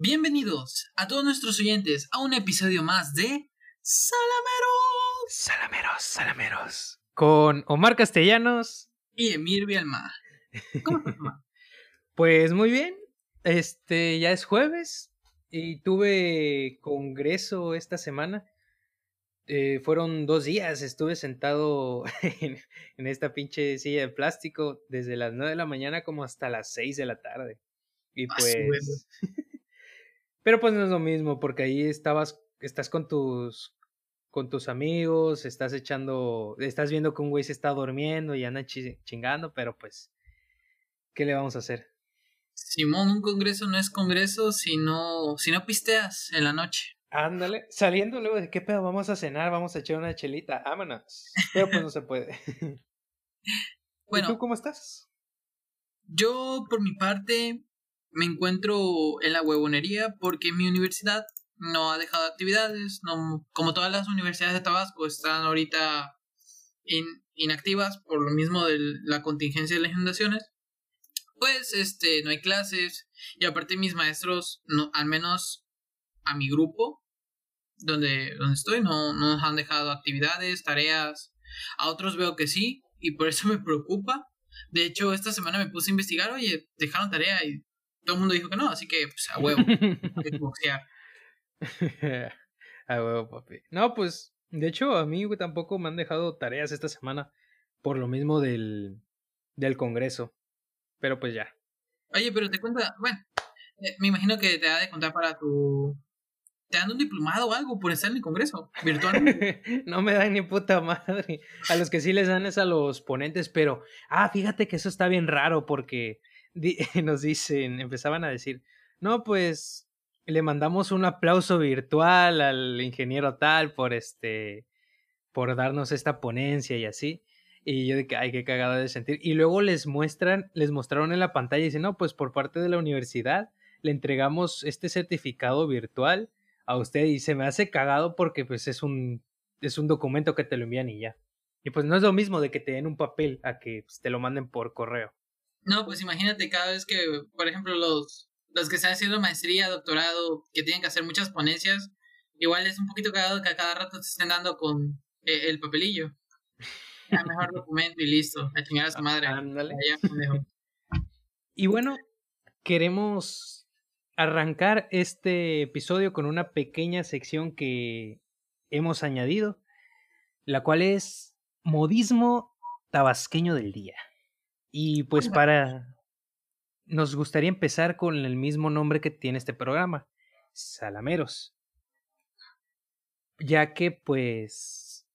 Bienvenidos a todos nuestros oyentes a un episodio más de Salameros. Salameros, Salameros. Con Omar Castellanos. Y Emir Bialma. ¿Cómo estás, Omar? Pues muy bien. Este, ya es jueves y tuve congreso esta semana. Eh, fueron dos días, estuve sentado en, en, esta pinche silla de plástico desde las 9 de la mañana como hasta las 6 de la tarde. Y pues... Pero pues no es lo mismo, porque ahí estabas, estás con tus, con tus amigos, estás echando, estás viendo que un güey se está durmiendo y anda chingando, pero pues, ¿qué le vamos a hacer? Simón, un congreso no es congreso si no, si no pisteas en la noche. Ándale, saliendo luego de qué pedo, vamos a cenar, vamos a echar una chelita, vámonos. Pero pues no se puede. bueno, ¿Y tú cómo estás? Yo, por mi parte, me encuentro en la huevonería porque mi universidad no ha dejado actividades, no, como todas las universidades de Tabasco están ahorita inactivas por lo mismo de la contingencia de las inundaciones, pues este no hay clases y aparte mis maestros no al menos a mi grupo donde donde estoy no, no nos han dejado actividades, tareas, a otros veo que sí y por eso me preocupa. De hecho, esta semana me puse a investigar, oye, dejaron tarea y todo el mundo dijo que no, así que pues a huevo, boxear. a huevo, papi. No, pues, de hecho, a mí tampoco me han dejado tareas esta semana por lo mismo del, del Congreso. Pero pues ya. Oye, pero te cuenta, bueno, eh, me imagino que te ha de contar para tu... ¿Te dan un diplomado o algo por estar en el Congreso virtualmente? no me dan ni puta madre. A los que sí les dan es a los ponentes, pero... Ah, fíjate que eso está bien raro porque nos dicen, empezaban a decir, no, pues le mandamos un aplauso virtual al ingeniero tal por este, por darnos esta ponencia y así. Y yo de que, ay, qué cagada de sentir. Y luego les muestran, les mostraron en la pantalla y dicen, no, pues por parte de la universidad le entregamos este certificado virtual a usted y se me hace cagado porque pues es un, es un documento que te lo envían y ya. Y pues no es lo mismo de que te den un papel a que pues, te lo manden por correo. No, pues imagínate cada vez que, por ejemplo, los, los que están haciendo maestría, doctorado, que tienen que hacer muchas ponencias, igual es un poquito cagado que a cada rato te estén dando con eh, el papelillo. El mejor documento y listo, a chingar a su madre. y bueno, queremos arrancar este episodio con una pequeña sección que hemos añadido, la cual es modismo tabasqueño del día. Y pues para... Nos gustaría empezar con el mismo nombre que tiene este programa, Salameros. Ya que pues...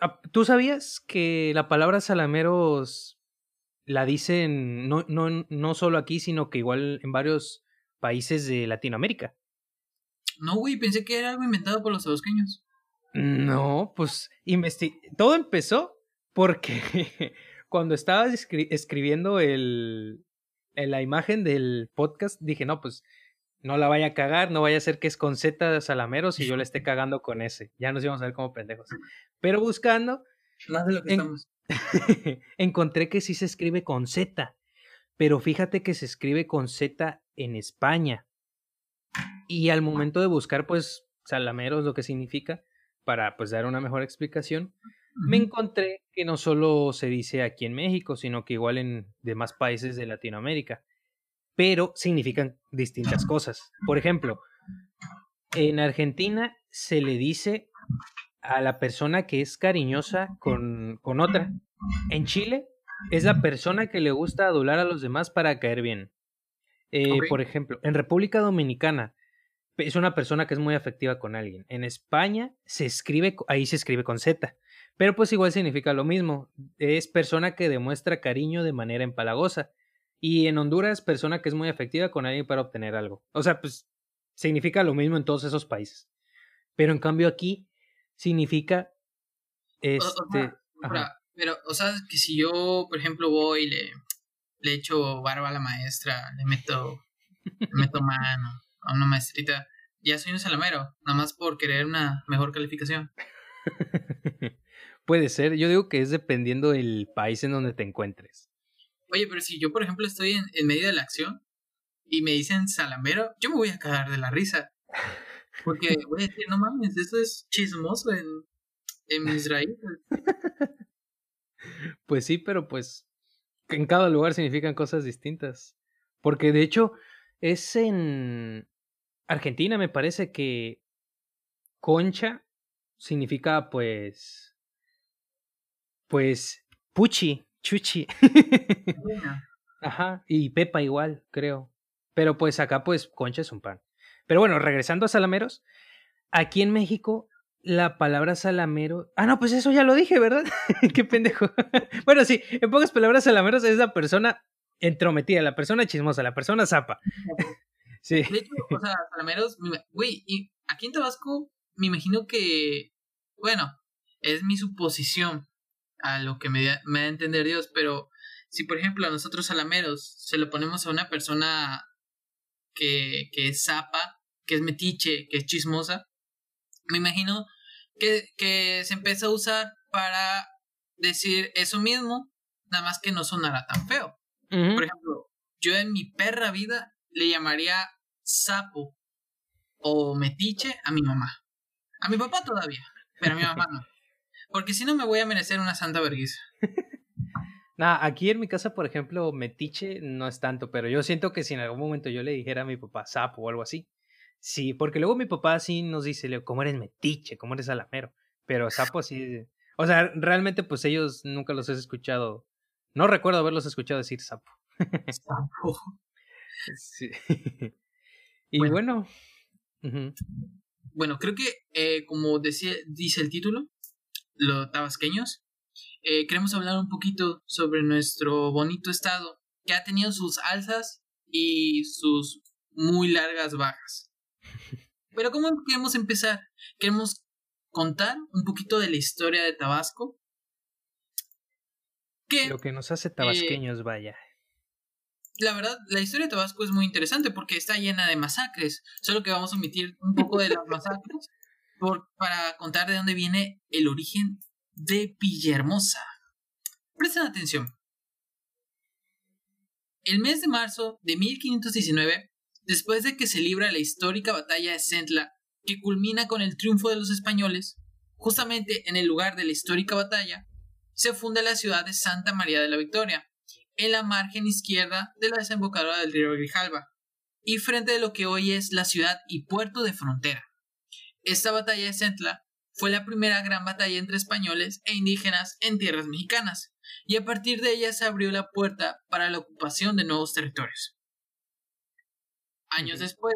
Ah, ¿Tú sabías que la palabra salameros la dicen no, no, no solo aquí, sino que igual en varios países de Latinoamérica? No, güey, pensé que era algo inventado por los tabasqueños. No, pues todo empezó porque cuando estaba escribiendo el, la imagen del podcast, dije, no, pues no la vaya a cagar, no vaya a ser que es con Z Salameros y yo le esté cagando con S. Ya nos íbamos a ver como pendejos. Pero buscando, más de lo que estamos. encontré que sí se escribe con Z, pero fíjate que se escribe con Z en España. Y al momento de buscar, pues, Salameros, lo que significa, para pues dar una mejor explicación, me encontré que no solo se dice aquí en México, sino que igual en demás países de Latinoamérica, pero significan distintas cosas. Por ejemplo, en Argentina se le dice a la persona que es cariñosa con, con otra. En Chile es la persona que le gusta adular a los demás para caer bien. Eh, por ejemplo, en República Dominicana es una persona que es muy afectiva con alguien. En España se escribe, ahí se escribe con Z. Pero pues igual significa lo mismo. Es persona que demuestra cariño de manera empalagosa. Y en Honduras, persona que es muy afectiva con alguien para obtener algo. O sea, pues significa lo mismo en todos esos países. Pero en cambio aquí significa este. pero, o sea, que si yo, por ejemplo, voy y le, le echo barba a la maestra, le meto, le meto mano a una maestrita, ya soy un salamero, nada más por querer una mejor calificación. Puede ser, yo digo que es dependiendo del país en donde te encuentres. Oye, pero si yo, por ejemplo, estoy en, medio de la acción y me dicen salamero, yo me voy a cagar de la risa. Porque voy a decir, no mames, eso es chismoso en, en mis raíces. Pues sí, pero pues en cada lugar significan cosas distintas. Porque de hecho es en Argentina, me parece que concha significa pues pues puchi, chuchi. Ajá, y pepa igual, creo. Pero pues acá pues concha es un pan. Pero bueno, regresando a salameros, aquí en México la palabra salamero. Ah, no, pues eso ya lo dije, ¿verdad? Qué pendejo. bueno, sí, en pocas palabras, salameros es la persona entrometida, la persona chismosa, la persona zapa. sí. De hecho, o sea, salameros, güey, y aquí en Tabasco me imagino que, bueno, es mi suposición a lo que me, me da a entender Dios, pero si por ejemplo a nosotros salameros se lo ponemos a una persona que, que es zapa, que es metiche, que es chismosa, me imagino que, que se empieza a usar para decir eso mismo, nada más que no sonara tan feo. Por ejemplo, yo en mi perra vida le llamaría sapo o metiche a mi mamá. A mi papá todavía, pero a mi mamá no. Porque si no me voy a merecer una santa vergüenza. Nah, aquí en mi casa, por ejemplo, metiche no es tanto, pero yo siento que si en algún momento yo le dijera a mi papá sapo o algo así, Sí, porque luego mi papá sí nos dice, ¿cómo eres metiche? ¿Cómo eres alamero? Pero sapo sí. O sea, realmente pues ellos nunca los he escuchado. No recuerdo haberlos escuchado decir sapo. Sapo. sí. y bueno. Bueno, creo que eh, como decía, dice el título, los tabasqueños, eh, queremos hablar un poquito sobre nuestro bonito estado que ha tenido sus alzas y sus muy largas bajas. Pero ¿cómo queremos empezar? Queremos contar un poquito de la historia de Tabasco. Lo que nos hace tabasqueños, eh, vaya. La verdad, la historia de Tabasco es muy interesante porque está llena de masacres. Solo que vamos a omitir un poco de las masacres para contar de dónde viene el origen de Villahermosa. Presten atención. El mes de marzo de 1519 Después de que se libra la histórica batalla de Centla, que culmina con el triunfo de los españoles, justamente en el lugar de la histórica batalla, se funda la ciudad de Santa María de la Victoria, en la margen izquierda de la desembocadura del río Grijalba, y frente a lo que hoy es la ciudad y puerto de frontera. Esta batalla de Centla fue la primera gran batalla entre españoles e indígenas en tierras mexicanas, y a partir de ella se abrió la puerta para la ocupación de nuevos territorios. Años después,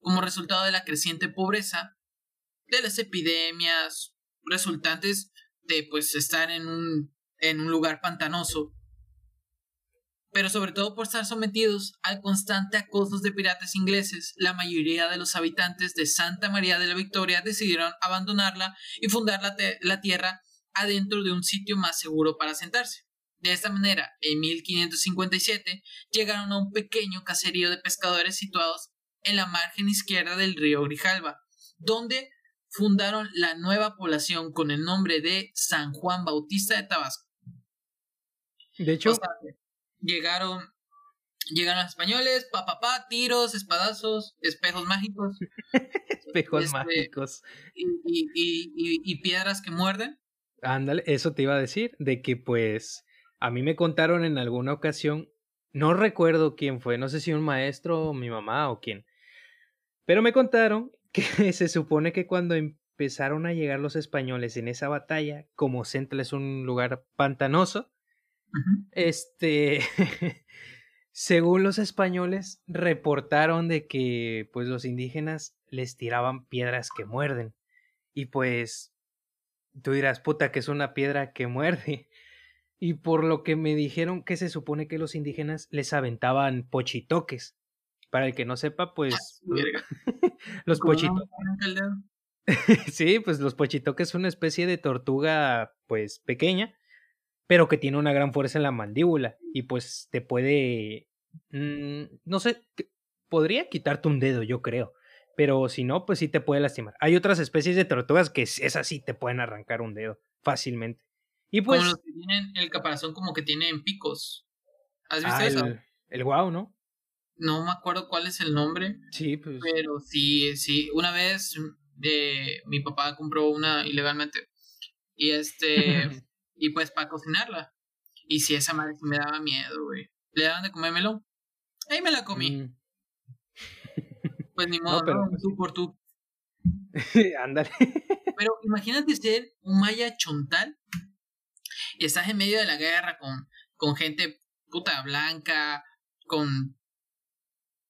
como resultado de la creciente pobreza, de las epidemias resultantes de pues estar en un, en un lugar pantanoso, pero sobre todo por estar sometidos al constante acoso de piratas ingleses, la mayoría de los habitantes de Santa María de la Victoria decidieron abandonarla y fundar la, la tierra adentro de un sitio más seguro para sentarse. De esta manera, en 1557 llegaron a un pequeño caserío de pescadores situados en la margen izquierda del río Grijalba, donde fundaron la nueva población con el nombre de San Juan Bautista de Tabasco. De hecho, llegaron llegaron los españoles, papá, tiros, espadazos, espejos mágicos. espejos este, mágicos. Y, y, y, piedras que muerden. Ándale, eso te iba a decir, de que pues a mí me contaron en alguna ocasión, no recuerdo quién fue, no sé si un maestro, mi mamá o quién, pero me contaron que se supone que cuando empezaron a llegar los españoles en esa batalla, como Central es un lugar pantanoso, este, según los españoles, reportaron de que pues los indígenas les tiraban piedras que muerden. Y pues tú dirás, puta, que es una piedra que muerde. Y por lo que me dijeron que se supone que los indígenas les aventaban pochitoques. Para el que no sepa, pues los pochitoques. sí, pues los pochitoques es una especie de tortuga, pues pequeña, pero que tiene una gran fuerza en la mandíbula y pues te puede, mm, no sé, podría quitarte un dedo, yo creo, pero si no, pues sí te puede lastimar. Hay otras especies de tortugas que esas sí te pueden arrancar un dedo fácilmente. Y pues. Como los que tienen el caparazón como que tienen picos. ¿Has visto ah, eso? El, el guau, ¿no? no me acuerdo cuál es el nombre. Sí, pues. Pero sí, sí, una vez de, mi papá compró una ilegalmente. Y este, y pues para cocinarla. Y si esa madre me daba miedo, güey. Le daban de comérmelo. Ahí me la comí. Mm. Pues ni modo, pero, pues tú por tú. Ándale. pero imagínate ser un maya chontal y estás en medio de la guerra con, con gente puta blanca, con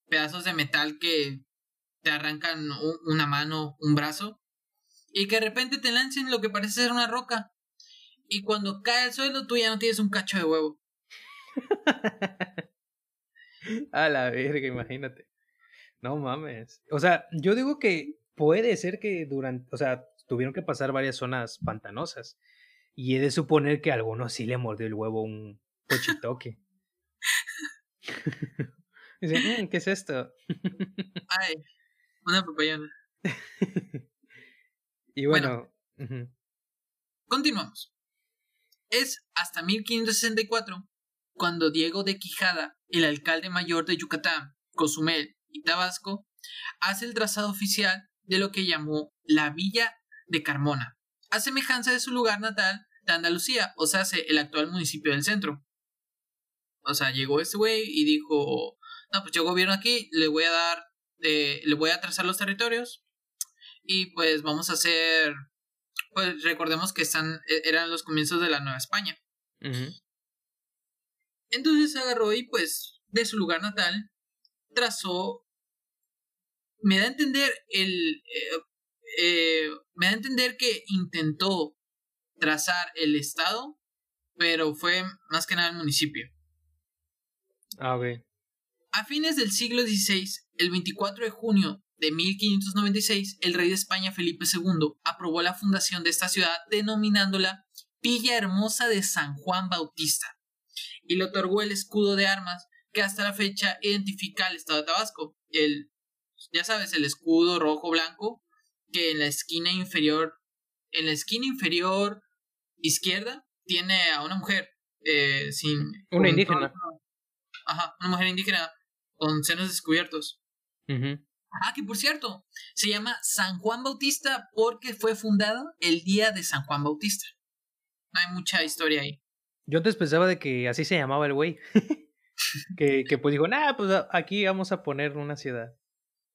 pedazos de metal que te arrancan una mano, un brazo, y que de repente te lancen lo que parece ser una roca. Y cuando cae al suelo, tú ya no tienes un cacho de huevo. A la verga, imagínate. No mames. O sea, yo digo que puede ser que durante, o sea, tuvieron que pasar varias zonas pantanosas. Y he de suponer que a algunos sí le mordió el huevo un pochitoque. Dice, mm, ¿qué es esto? Ay, una papayona. y bueno. Continuamos. Es hasta 1564 cuando Diego de Quijada, el alcalde mayor de Yucatán, Cozumel y Tabasco, hace el trazado oficial de lo que llamó la Villa de Carmona, a semejanza de su lugar natal de Andalucía, o sea, el actual municipio del centro. O sea, llegó este güey y dijo, no, pues yo gobierno aquí, le voy a dar, eh, le voy a trazar los territorios y pues vamos a hacer, pues recordemos que están, e, eran los comienzos de la Nueva España. Entonces agarró y pues de su lugar natal trazó, me da a entender el, eh, eh, me da a entender que intentó trazar el estado, pero fue más que nada el municipio. A ah. A fines del siglo XVI, el 24 de junio de 1596, el rey de España Felipe II aprobó la fundación de esta ciudad denominándola Villa Hermosa de San Juan Bautista y le otorgó el escudo de armas que hasta la fecha identifica al estado de Tabasco. El, ya sabes, el escudo rojo-blanco que en la esquina inferior, en la esquina inferior izquierda tiene a una mujer eh, sin... Una indígena. Ajá, una mujer indígena con senos descubiertos. Ah, que por cierto, se llama San Juan Bautista porque fue fundado el día de San Juan Bautista. No hay mucha historia ahí. Yo antes pensaba de que así se llamaba el güey. que, que pues dijo, nah, pues aquí vamos a poner una ciudad.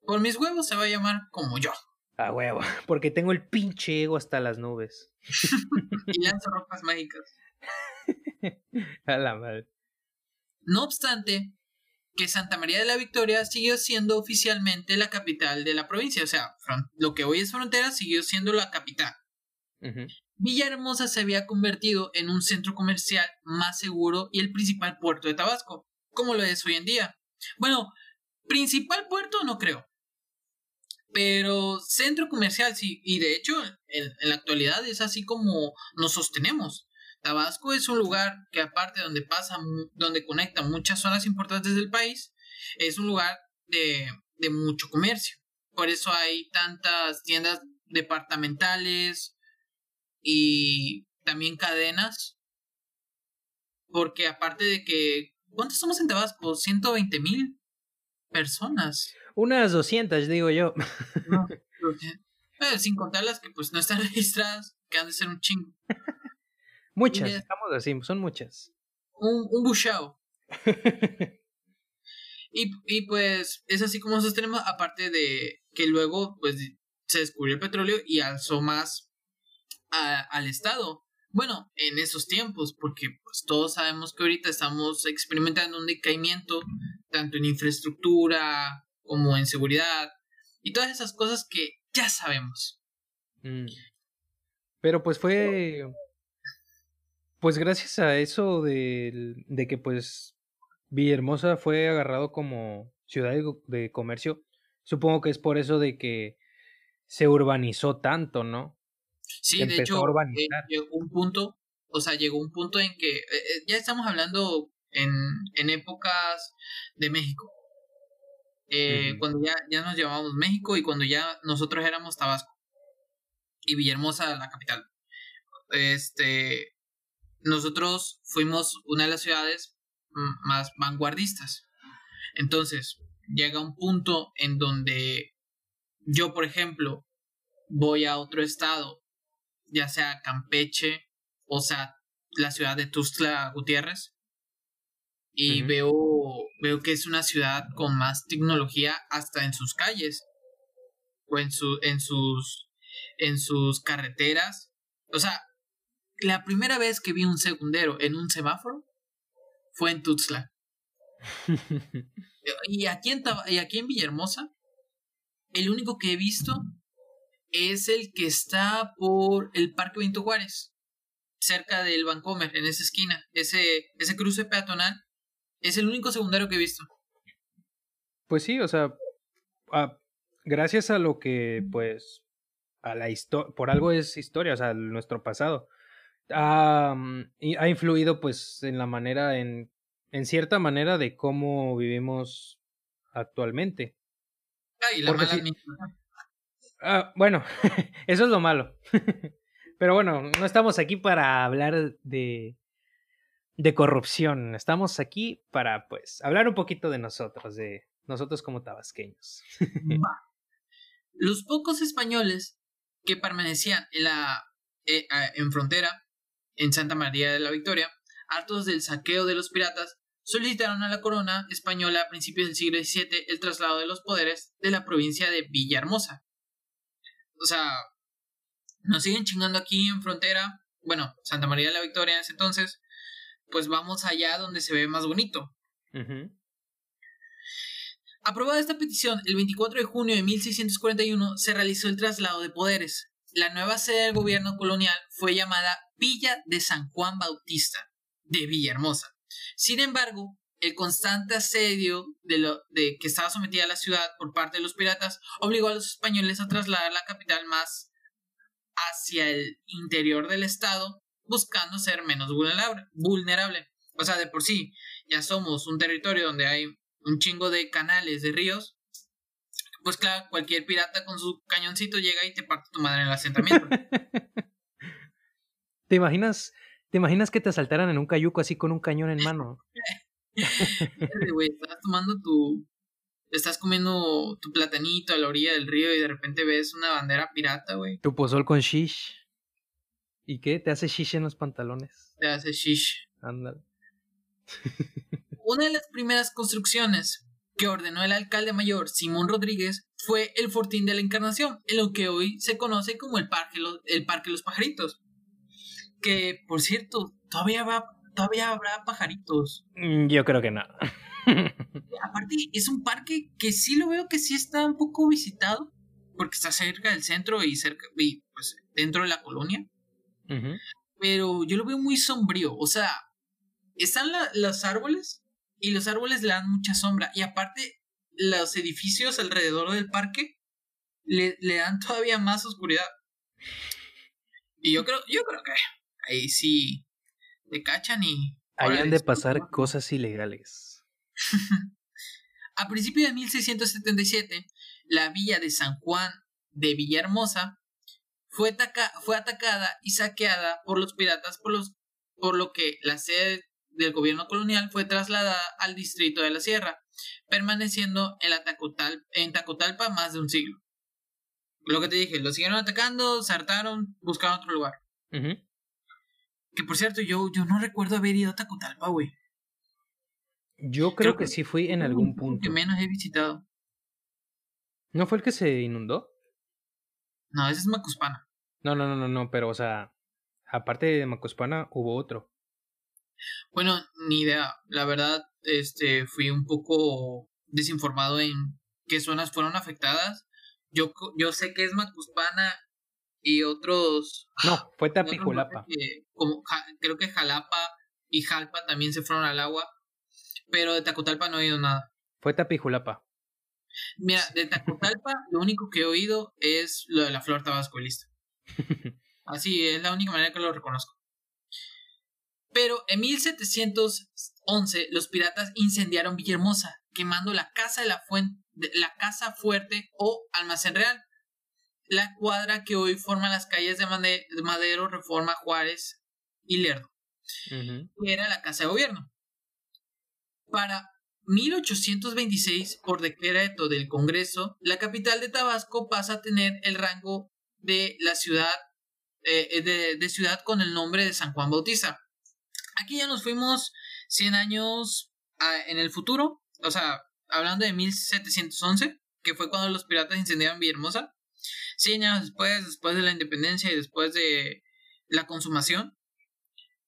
Por mis huevos se va a llamar como yo. A huevo, porque tengo el pinche ego hasta las nubes. y lanzo ropas mágicas. a la madre. No obstante, que Santa María de la Victoria siguió siendo oficialmente la capital de la provincia, o sea, lo que hoy es frontera siguió siendo la capital. Villahermosa se había convertido en un centro comercial más seguro y el principal puerto de Tabasco, como lo es hoy en día. Bueno, principal puerto no creo, pero centro comercial sí, y de hecho en, la actualidad es así como nos sostenemos. Tabasco es un lugar que aparte donde pasa, donde conecta muchas zonas importantes del país, es un lugar de, de mucho comercio. Por eso hay tantas tiendas departamentales y también cadenas. Porque aparte de que, ¿cuántos somos en Tabasco? 120 mil personas. Unas 200, digo yo. No, sin contar las que pues no están registradas, que han de ser un chingo. Muchas, estamos así, son muchas. Un, un buchao. y, y pues es así como sostenemos, aparte de que luego pues se descubrió el petróleo y alzó más al Estado. Bueno, en esos tiempos, porque pues todos sabemos que ahorita estamos experimentando un decaimiento, tanto en infraestructura como en seguridad, y todas esas cosas que ya sabemos. Mm. Pero pues fue pues gracias a eso de, de que pues Villahermosa fue agarrado como ciudad de, comercio, supongo que es por eso de que se urbanizó tanto, ¿no? Sí, de hecho, eh, llegó un punto, o sea, llegó un punto en que eh, eh, ya estamos hablando en, en épocas de México, cuando ya, ya nos llamábamos México y cuando ya nosotros éramos Tabasco y Villahermosa la capital. Este, nosotros fuimos una de las ciudades más vanguardistas. Entonces, llega un punto en donde yo, por ejemplo, voy a otro estado, ya sea Campeche, o sea, la ciudad de Tuxtla Gutiérrez, y veo, veo que es una ciudad con más tecnología hasta en sus calles, o en, su, en, sus, en sus carreteras. O sea, la primera vez que vi un segundero en un semáforo fue en Tuxtla. y, aquí en, y aquí en Villahermosa, el único que he visto es el que está por el Parque Benito Juárez, cerca del Vancomer, en esa esquina. Ese, ese cruce peatonal es el único secundario que he visto. Pues sí, o sea, gracias a lo que, pues, a la historia, por algo es historia, o sea, nuestro pasado, ha, ha influido, pues, en la manera, en, en cierta manera de cómo vivimos actualmente. Ah, y la mala Ah, bueno, eso es lo malo. Pero bueno, no estamos aquí para hablar de, de corrupción. Estamos aquí para, pues, hablar un poquito de nosotros, de nosotros como tabasqueños. Los pocos españoles que permanecían en la eh, en frontera, en Santa María de la Victoria, hartos del saqueo de los piratas, solicitaron a la corona española a principios del siglo XVII el traslado de los poderes de la provincia de Villahermosa, o sea, nos siguen chingando aquí en frontera, bueno, Santa María de la Victoria en ese entonces, pues vamos allá donde se ve más bonito. Aprobada esta petición, el 24 de junio de 1641 se realizó el traslado de poderes. La nueva sede del gobierno colonial fue llamada Villa de San Juan Bautista, de Villahermosa. Sin embargo, el constante asedio de, lo, de que estaba sometida la ciudad por parte de los piratas obligó a los españoles a trasladar la capital más hacia el interior del estado, buscando ser menos vulnerable. vulnerable. O sea, de por sí, ya somos un territorio donde hay un chingo de canales, de ríos. Pues claro, cualquier pirata con su cañoncito llega y te parte tu madre en el asentamiento. ¿Te imaginas, ¿Te imaginas que te asaltaran en un cayuco así con un cañón en mano? estás tomando tu. Estás comiendo tu platanito a la orilla del río y de repente ves una bandera pirata, güey. Tu pozol con shish. ¿Y qué? ¿Te hace shish en los pantalones? Te hace shish. Ándale. Una de las primeras construcciones que ordenó el alcalde mayor Simón Rodríguez fue el Fortín de la Encarnación, en lo que hoy se conoce como el Parque, el Parque de los Pajaritos. Que, por cierto, todavía va todavía habrá pajaritos. Mm, yo creo que no. Aparte, es un parque que sí lo veo que sí está un poco visitado, porque está cerca del centro y cerca y pues dentro de la colonia. Pero yo lo veo muy sombrío, o sea, están los árboles y los árboles le dan mucha sombra y aparte los edificios alrededor del parque le, le dan todavía más oscuridad. Y yo creo, yo creo que ahí sí te cachan y... Hayan de pasar cosas ilegales. A principios de 1677, la villa de San Juan de Villahermosa fue, fue atacada y saqueada por los piratas, por, los, por lo que la sede del gobierno colonial fue trasladada al distrito de la Sierra, permaneciendo en, la Tacotal, en Tacotalpa más de un siglo. Lo que te dije, lo siguieron atacando, se hartaron, buscaron otro lugar. Que por cierto, yo, yo no recuerdo haber ido a Tacotalpa, güey. Yo creo, que, sí fui en algún punto. Que menos he visitado. ¿No fue el que se inundó? No, ese es Macuspana. No, no, no, no, no, pero o sea, aparte de Macuspana hubo otro. Bueno, ni idea. La verdad, este, fui un poco desinformado en qué zonas fueron afectadas. Yo, yo sé que es Macuspana y otros. No, fue Tapijulapa. como, creo que Jalapa y Jalpa también se fueron al agua, pero de Tacotalpa no he oído nada. Fue Tapijulapa. Mira, de Tacotalpa lo único que he oído es lo de la flor tabasco y listo. Así es la única manera que lo reconozco. Pero en 1711 los piratas incendiaron Villahermosa, quemando la casa de la fuente, la casa fuerte o almacén real, la cuadra que hoy forma las calles de Madero, Reforma, Juárez y Lerdo, que era la Casa de Gobierno. Para 1826, por decreto del Congreso, la capital de Tabasco pasa a tener el rango de la ciudad, eh, de, de, ciudad con el nombre de San Juan Bautista. Aquí ya nos fuimos 100 años a, en el futuro, o sea, hablando de 1711, que fue cuando los piratas incendiaron Villahermosa. 100 años después, después de la independencia y después de la consumación,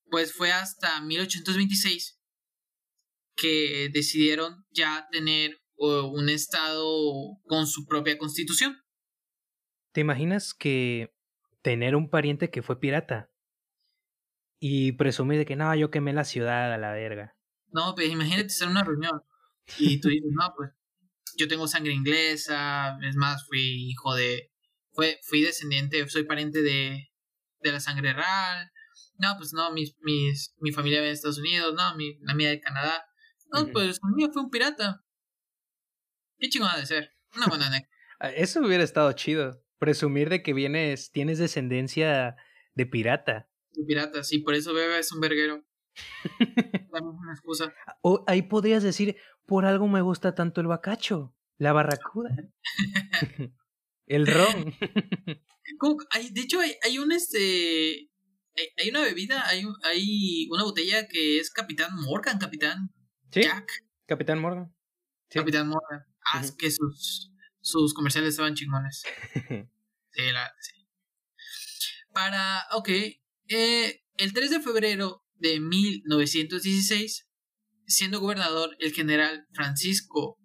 pues fue hasta 1826 que decidieron ya tener un estado con su propia constitución. ¿Te imaginas que tener un pariente que fue pirata y presumir de que no, yo quemé la ciudad a la verga? No, pues imagínate en una reunión y tú dices, no, pues yo tengo sangre inglesa, es más, fui hijo de, fue, fui descendiente, soy pariente de, de la sangre real. No, pues no, mis, mis, mi familia vive en Estados Unidos, no, mi, la mía de Canadá. No, pues el mío fue un pirata. Qué chingón de ser. Una buena. Ah, eso hubiera estado chido. Presumir de que vienes, tienes descendencia de pirata. De pirata, sí, por eso Bebe es un verguero. Dame una excusa. O ahí podrías decir, por algo me gusta tanto el bacacho, la barracuda, el ron. Hay, de hecho, hay, hay un este. Hay, una bebida, hay, hay una botella que es Capitán Morgan, Capitán ¿Sí? Jack. Capitán Morgan. Capitán Morgan. Ah, es que sus, sus comerciales estaban chingones. sí, la, sí. Para, ok, eh, el 3 de febrero de 1916, siendo gobernador el general Francisco,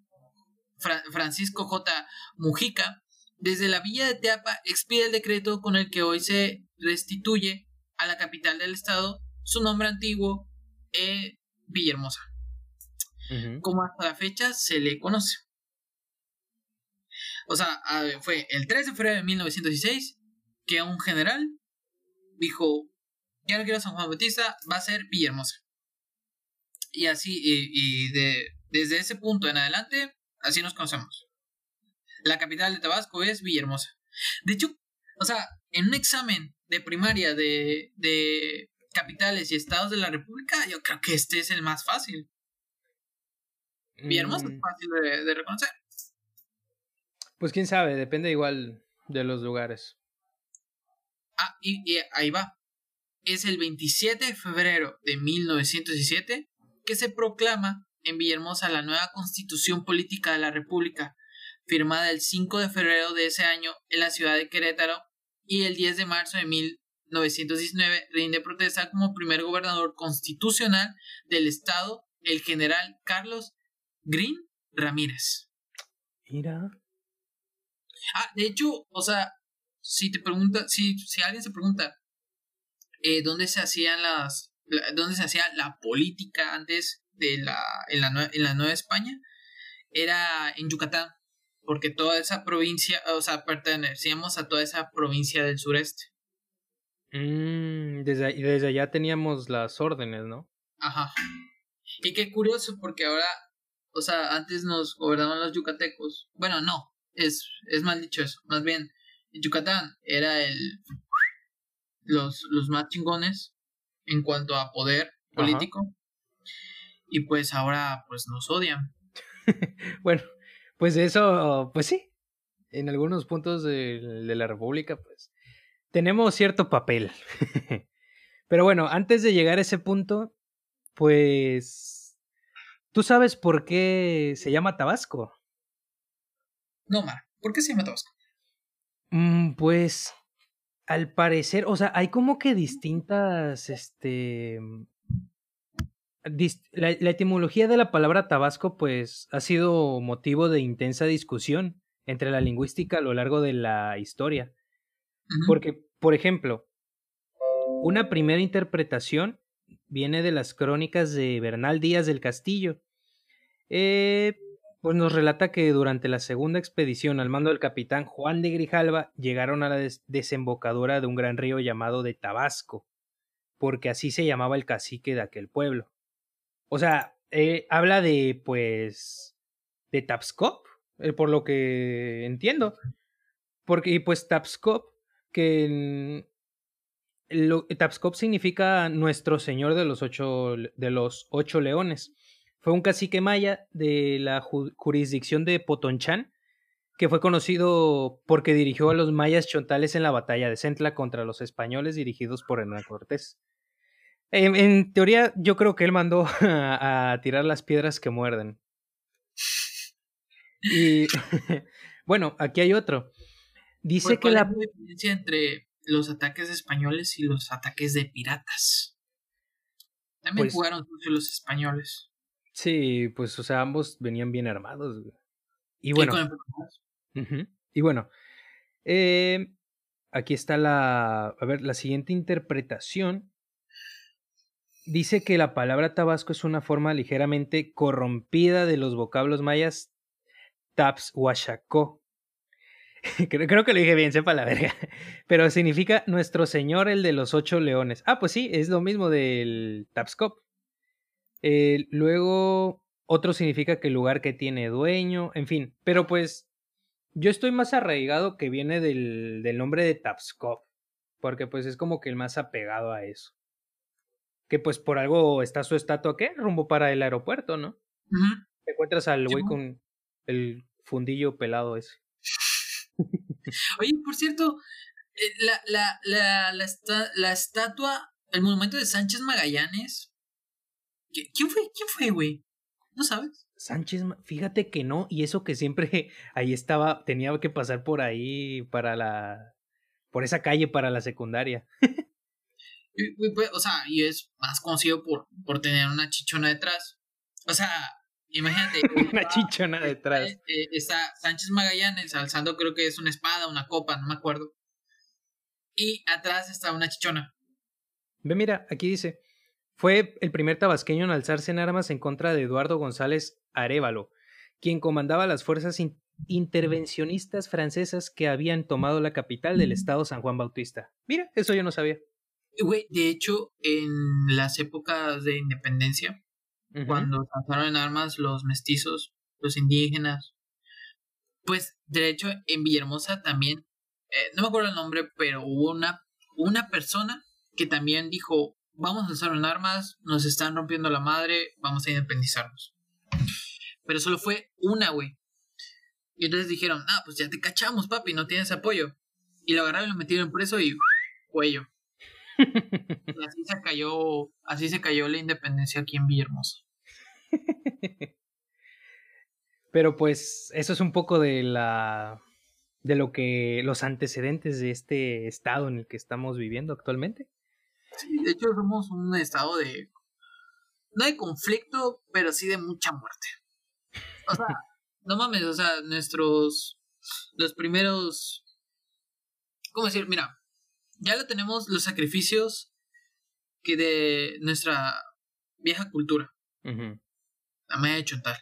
Francisco J. Mujica, desde la villa de Teapa expide el decreto con el que hoy se restituye a la capital del estado su nombre antiguo, eh, Villahermosa como hasta la fecha se le conoce. O sea, fue el 3 de febrero de 1916 que un general dijo, ya no quiero San Juan Bautista, va a ser Villahermosa. Y así, y, de, desde ese punto en adelante, así nos conocemos. La capital de Tabasco es Villahermosa. De hecho, o sea, en un examen de primaria de, de capitales y estados de la República, yo creo que este es el más fácil. Villahermosa es mm. fácil de, reconocer. Pues quién sabe, depende igual de los lugares. Ah, y, ahí va. Es el 27 de febrero de 1917 que se proclama en Villahermosa la nueva constitución política de la República, firmada el 5 de febrero de ese año en la ciudad de Querétaro y el 10 de marzo de 1919 rinde protesta como primer gobernador constitucional del estado el general Carlos Green Ramírez. Mira. Ah, de hecho, o sea, si te pregunta, si, si alguien se pregunta eh, dónde se hacían las, dónde se hacía la política antes de la, en la, en la Nueva España, era en Yucatán, porque toda esa provincia, o sea, pertenecíamos a toda esa provincia del sureste. Mm, desde, desde allá teníamos las órdenes, ¿no? Ajá. Y qué curioso, porque ahora o sea, antes nos gobernaban los yucatecos. Bueno, no, es, es mal dicho eso. Más bien, Yucatán era el los, los más chingones en cuanto a poder político. Y pues ahora pues nos odian. bueno, pues eso, pues sí. En algunos puntos de, de la República, pues tenemos cierto papel. Pero bueno, antes de llegar a ese punto, pues ¿Tú sabes por qué se llama Tabasco? No, Mar, ¿por qué se llama Tabasco? Mm, pues, al parecer, o sea, hay como que distintas, este... La, etimología de la palabra Tabasco, pues, ha sido motivo de intensa discusión entre la lingüística a lo largo de la historia. Porque, por ejemplo, una primera interpretación viene de las crónicas de Bernal Díaz del Castillo. Eh, pues nos relata que durante la segunda expedición al mando del capitán Juan de Grijalva llegaron a la desembocadura de un gran río llamado de Tabasco, porque así se llamaba el cacique de aquel pueblo. O sea, eh, habla de, pues, de Tapscop, eh, por lo que entiendo. Porque, pues, Tapscop, que lo, significa Nuestro Señor de los ocho, de los ocho leones. Fue un cacique maya de la jurisdicción de Potonchan, que fue conocido porque dirigió a los mayas chontales en la batalla de Centla contra los españoles dirigidos por Hernán Cortés. En, teoría, yo creo que él mandó a, tirar las piedras que muerden. Y bueno, aquí hay otro. Dice que la diferencia entre los ataques españoles y los ataques de piratas. También pues jugaron los españoles. Sí, pues, o sea, ambos venían bien armados. Y bueno. Y bueno, eh, aquí está la, a ver, la siguiente interpretación. Dice que la palabra tabasco es una forma ligeramente corrompida de los vocablos mayas taps huachacó. creo, creo, que lo dije bien, sepa la verga. Pero significa nuestro señor el de los ocho leones. Ah, pues sí, es lo mismo del tapscop. Eh, luego, otro significa que el lugar que tiene dueño, en fin. Pero pues yo estoy más arraigado que viene del, del nombre de Tapskov, porque pues es como que el más apegado a eso. Que pues por algo está su estatua, ¿qué? Rumbo para el aeropuerto, ¿no? Te encuentras al güey con el fundillo pelado ese. Oye, por cierto, eh, la, la, la, la, la estatua, el monumento de Sánchez Magallanes. ¿Quién fue? ¿Quién fue, güey? ¿No sabes? Sánchez, fíjate que no, y eso que siempre ahí estaba, tenía que pasar por ahí para la, por esa calle para la secundaria. Pues, o sea, y es más conocido por, por tener una chichona detrás. O sea, imagínate. una chichona detrás. Eh, está Sánchez Magallanes alzando, creo que es una espada, una copa, no me acuerdo. Y atrás está una chichona. Ve, mira, aquí dice. Fue el primer tabasqueño en alzarse en armas en contra de Eduardo González Arevalo, quien comandaba las fuerzas intervencionistas francesas que habían tomado la capital del estado San Juan Bautista. Mira, eso yo no sabía. Güey, de hecho, en las épocas de independencia, cuando alzaron en armas los mestizos, los indígenas, pues de hecho en Villahermosa también, eh, no me acuerdo el nombre, pero hubo una, una persona que también dijo, vamos a en armas, nos están rompiendo la madre, vamos a independizarnos. Pero solo fue una, güey. Y entonces dijeron, ah, pues ya te cachamos, papi, no tienes apoyo. Y lo agarraron y lo metieron preso y cuello. y así se cayó, así se cayó la independencia aquí en Villahermosa. Pero pues eso es un poco de la de lo que los antecedentes de este estado en el que estamos viviendo actualmente. Sí, de hecho somos un estado de no de conflicto, pero sí de mucha muerte. O sea, no mames, o sea, nuestros, los primeros, ¿cómo decir? Mira, ya lo tenemos los sacrificios que de nuestra vieja cultura. La me ha hecho tal.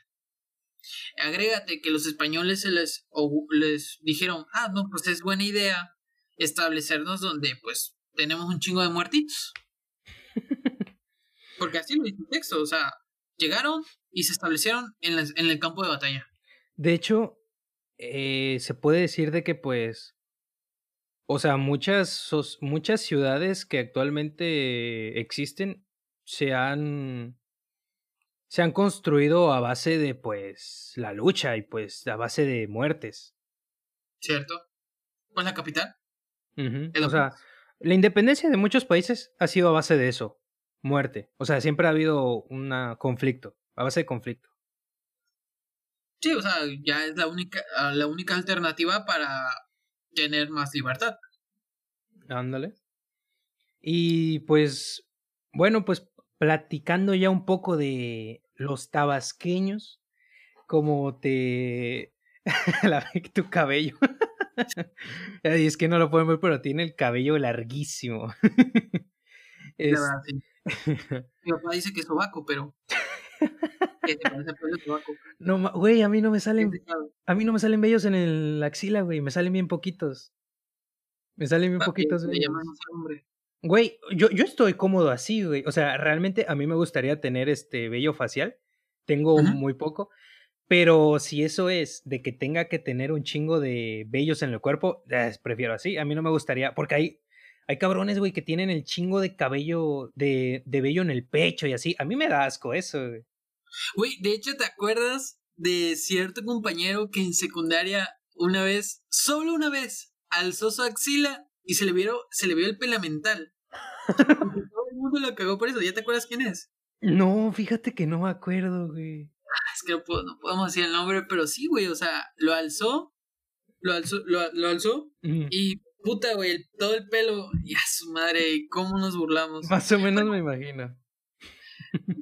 Agrégate que los españoles se les, les dijeron, ah, no, pues es buena idea establecernos donde pues tenemos un chingo de muertitos. Porque así lo dice el texto, o sea, llegaron y se establecieron en, en el campo de batalla. De hecho, eh, se puede decir de que pues, o sea, muchas, muchas ciudades que actualmente existen se han, se han construido a base de pues la lucha y pues a base de muertes. ¿Cierto? Pues la capital. O sea, la independencia de muchos países ha sido a base de eso muerte. O sea, siempre ha habido un conflicto, a base de conflicto. Sí, o sea, ya es la única, ah, la única alternativa para tener más libertad. Ándale. Y pues, bueno, pues platicando ya un poco de los tabasqueños, como te... la tu cabello. y es que no lo pueden ver, pero tiene el cabello larguísimo. es... Mi papá dice que es sobaco, pero. No, güey, a mí no me salen. A mí no me salen bellos en la axila, güey. Me salen bien poquitos. Me salen bien poquitos. Güey, yo, yo estoy cómodo así, güey. O sea, realmente a mí me gustaría tener este vello facial. Tengo muy poco. Pero si eso es de que tenga que tener un chingo de vellos en el cuerpo, prefiero así. A mí no me gustaría, porque hay, hay cabrones, güey, que tienen el chingo de cabello, de, de vello en el pecho y así. A mí me da asco eso, güey. Güey, de hecho, ¿te acuerdas de cierto compañero que en secundaria una vez, solo una vez, alzó su axila y se le vio, se le vio el pelamental? Todo el mundo lo cagó por eso. ¿Ya te acuerdas quién es? No, fíjate que no me acuerdo, güey. Que no, puedo, no podemos decir el nombre, pero sí, güey, o sea, lo alzó, lo alzó, lo, lo alzó y puta, güey, todo el pelo, y a su madre, ¿cómo nos burlamos? Más o menos me imagino.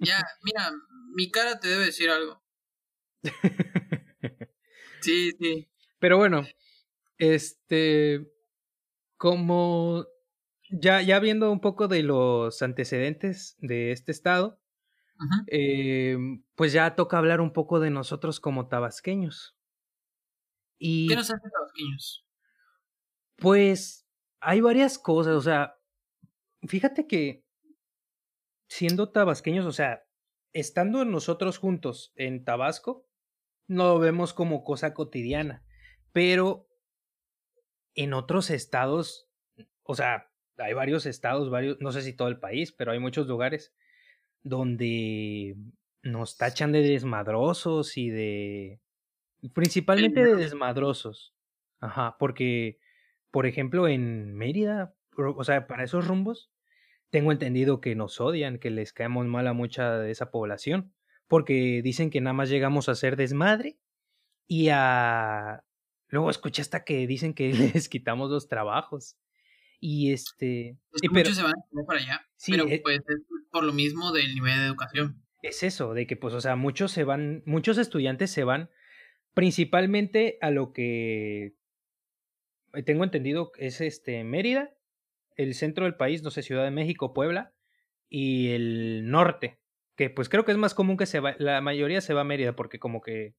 Ya, mira, mi cara te debe decir algo. Sí, sí. Pero bueno, este, como ya, ya viendo un poco de los antecedentes de este estado, eh, pues ya toca hablar un poco de nosotros como tabasqueños. Y, ¿Qué nos hace tabasqueños? Pues hay varias cosas, o sea, fíjate que siendo tabasqueños, o sea, estando nosotros juntos en Tabasco, no lo vemos como cosa cotidiana, pero en otros estados, o sea, hay varios estados, varios, no sé si todo el país, pero hay muchos lugares donde nos tachan de desmadrosos y de... principalmente de desmadrosos. Ajá, porque, por ejemplo, en Mérida, o sea, para esos rumbos, tengo entendido que nos odian, que les caemos mal a mucha de esa población, porque dicen que nada más llegamos a hacer desmadre y a... Luego escuché hasta que dicen que les quitamos los trabajos. Y este. y pero, muchos se van para allá. Sí, pero eh pues es por lo mismo del nivel de educación. Es eso, de que, pues, o sea, muchos se van, muchos estudiantes se van principalmente a lo que tengo entendido es este Mérida, el centro del país, no sé, Ciudad de México, Puebla, y el norte, que pues creo que es más común que se va, la mayoría se va a Mérida porque como que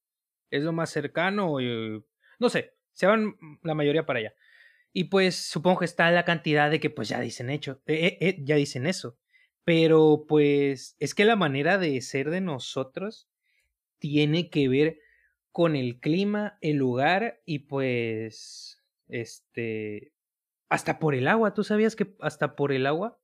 es lo más cercano, y, no sé, se van la mayoría para allá. Y pues supongo que está la cantidad de que pues ya dicen hecho, eh, eh, ya dicen eso. Pero pues es que la manera de ser de nosotros tiene que ver con el clima, el lugar y pues este hasta por el agua. ¿Tú sabías que hasta por el agua?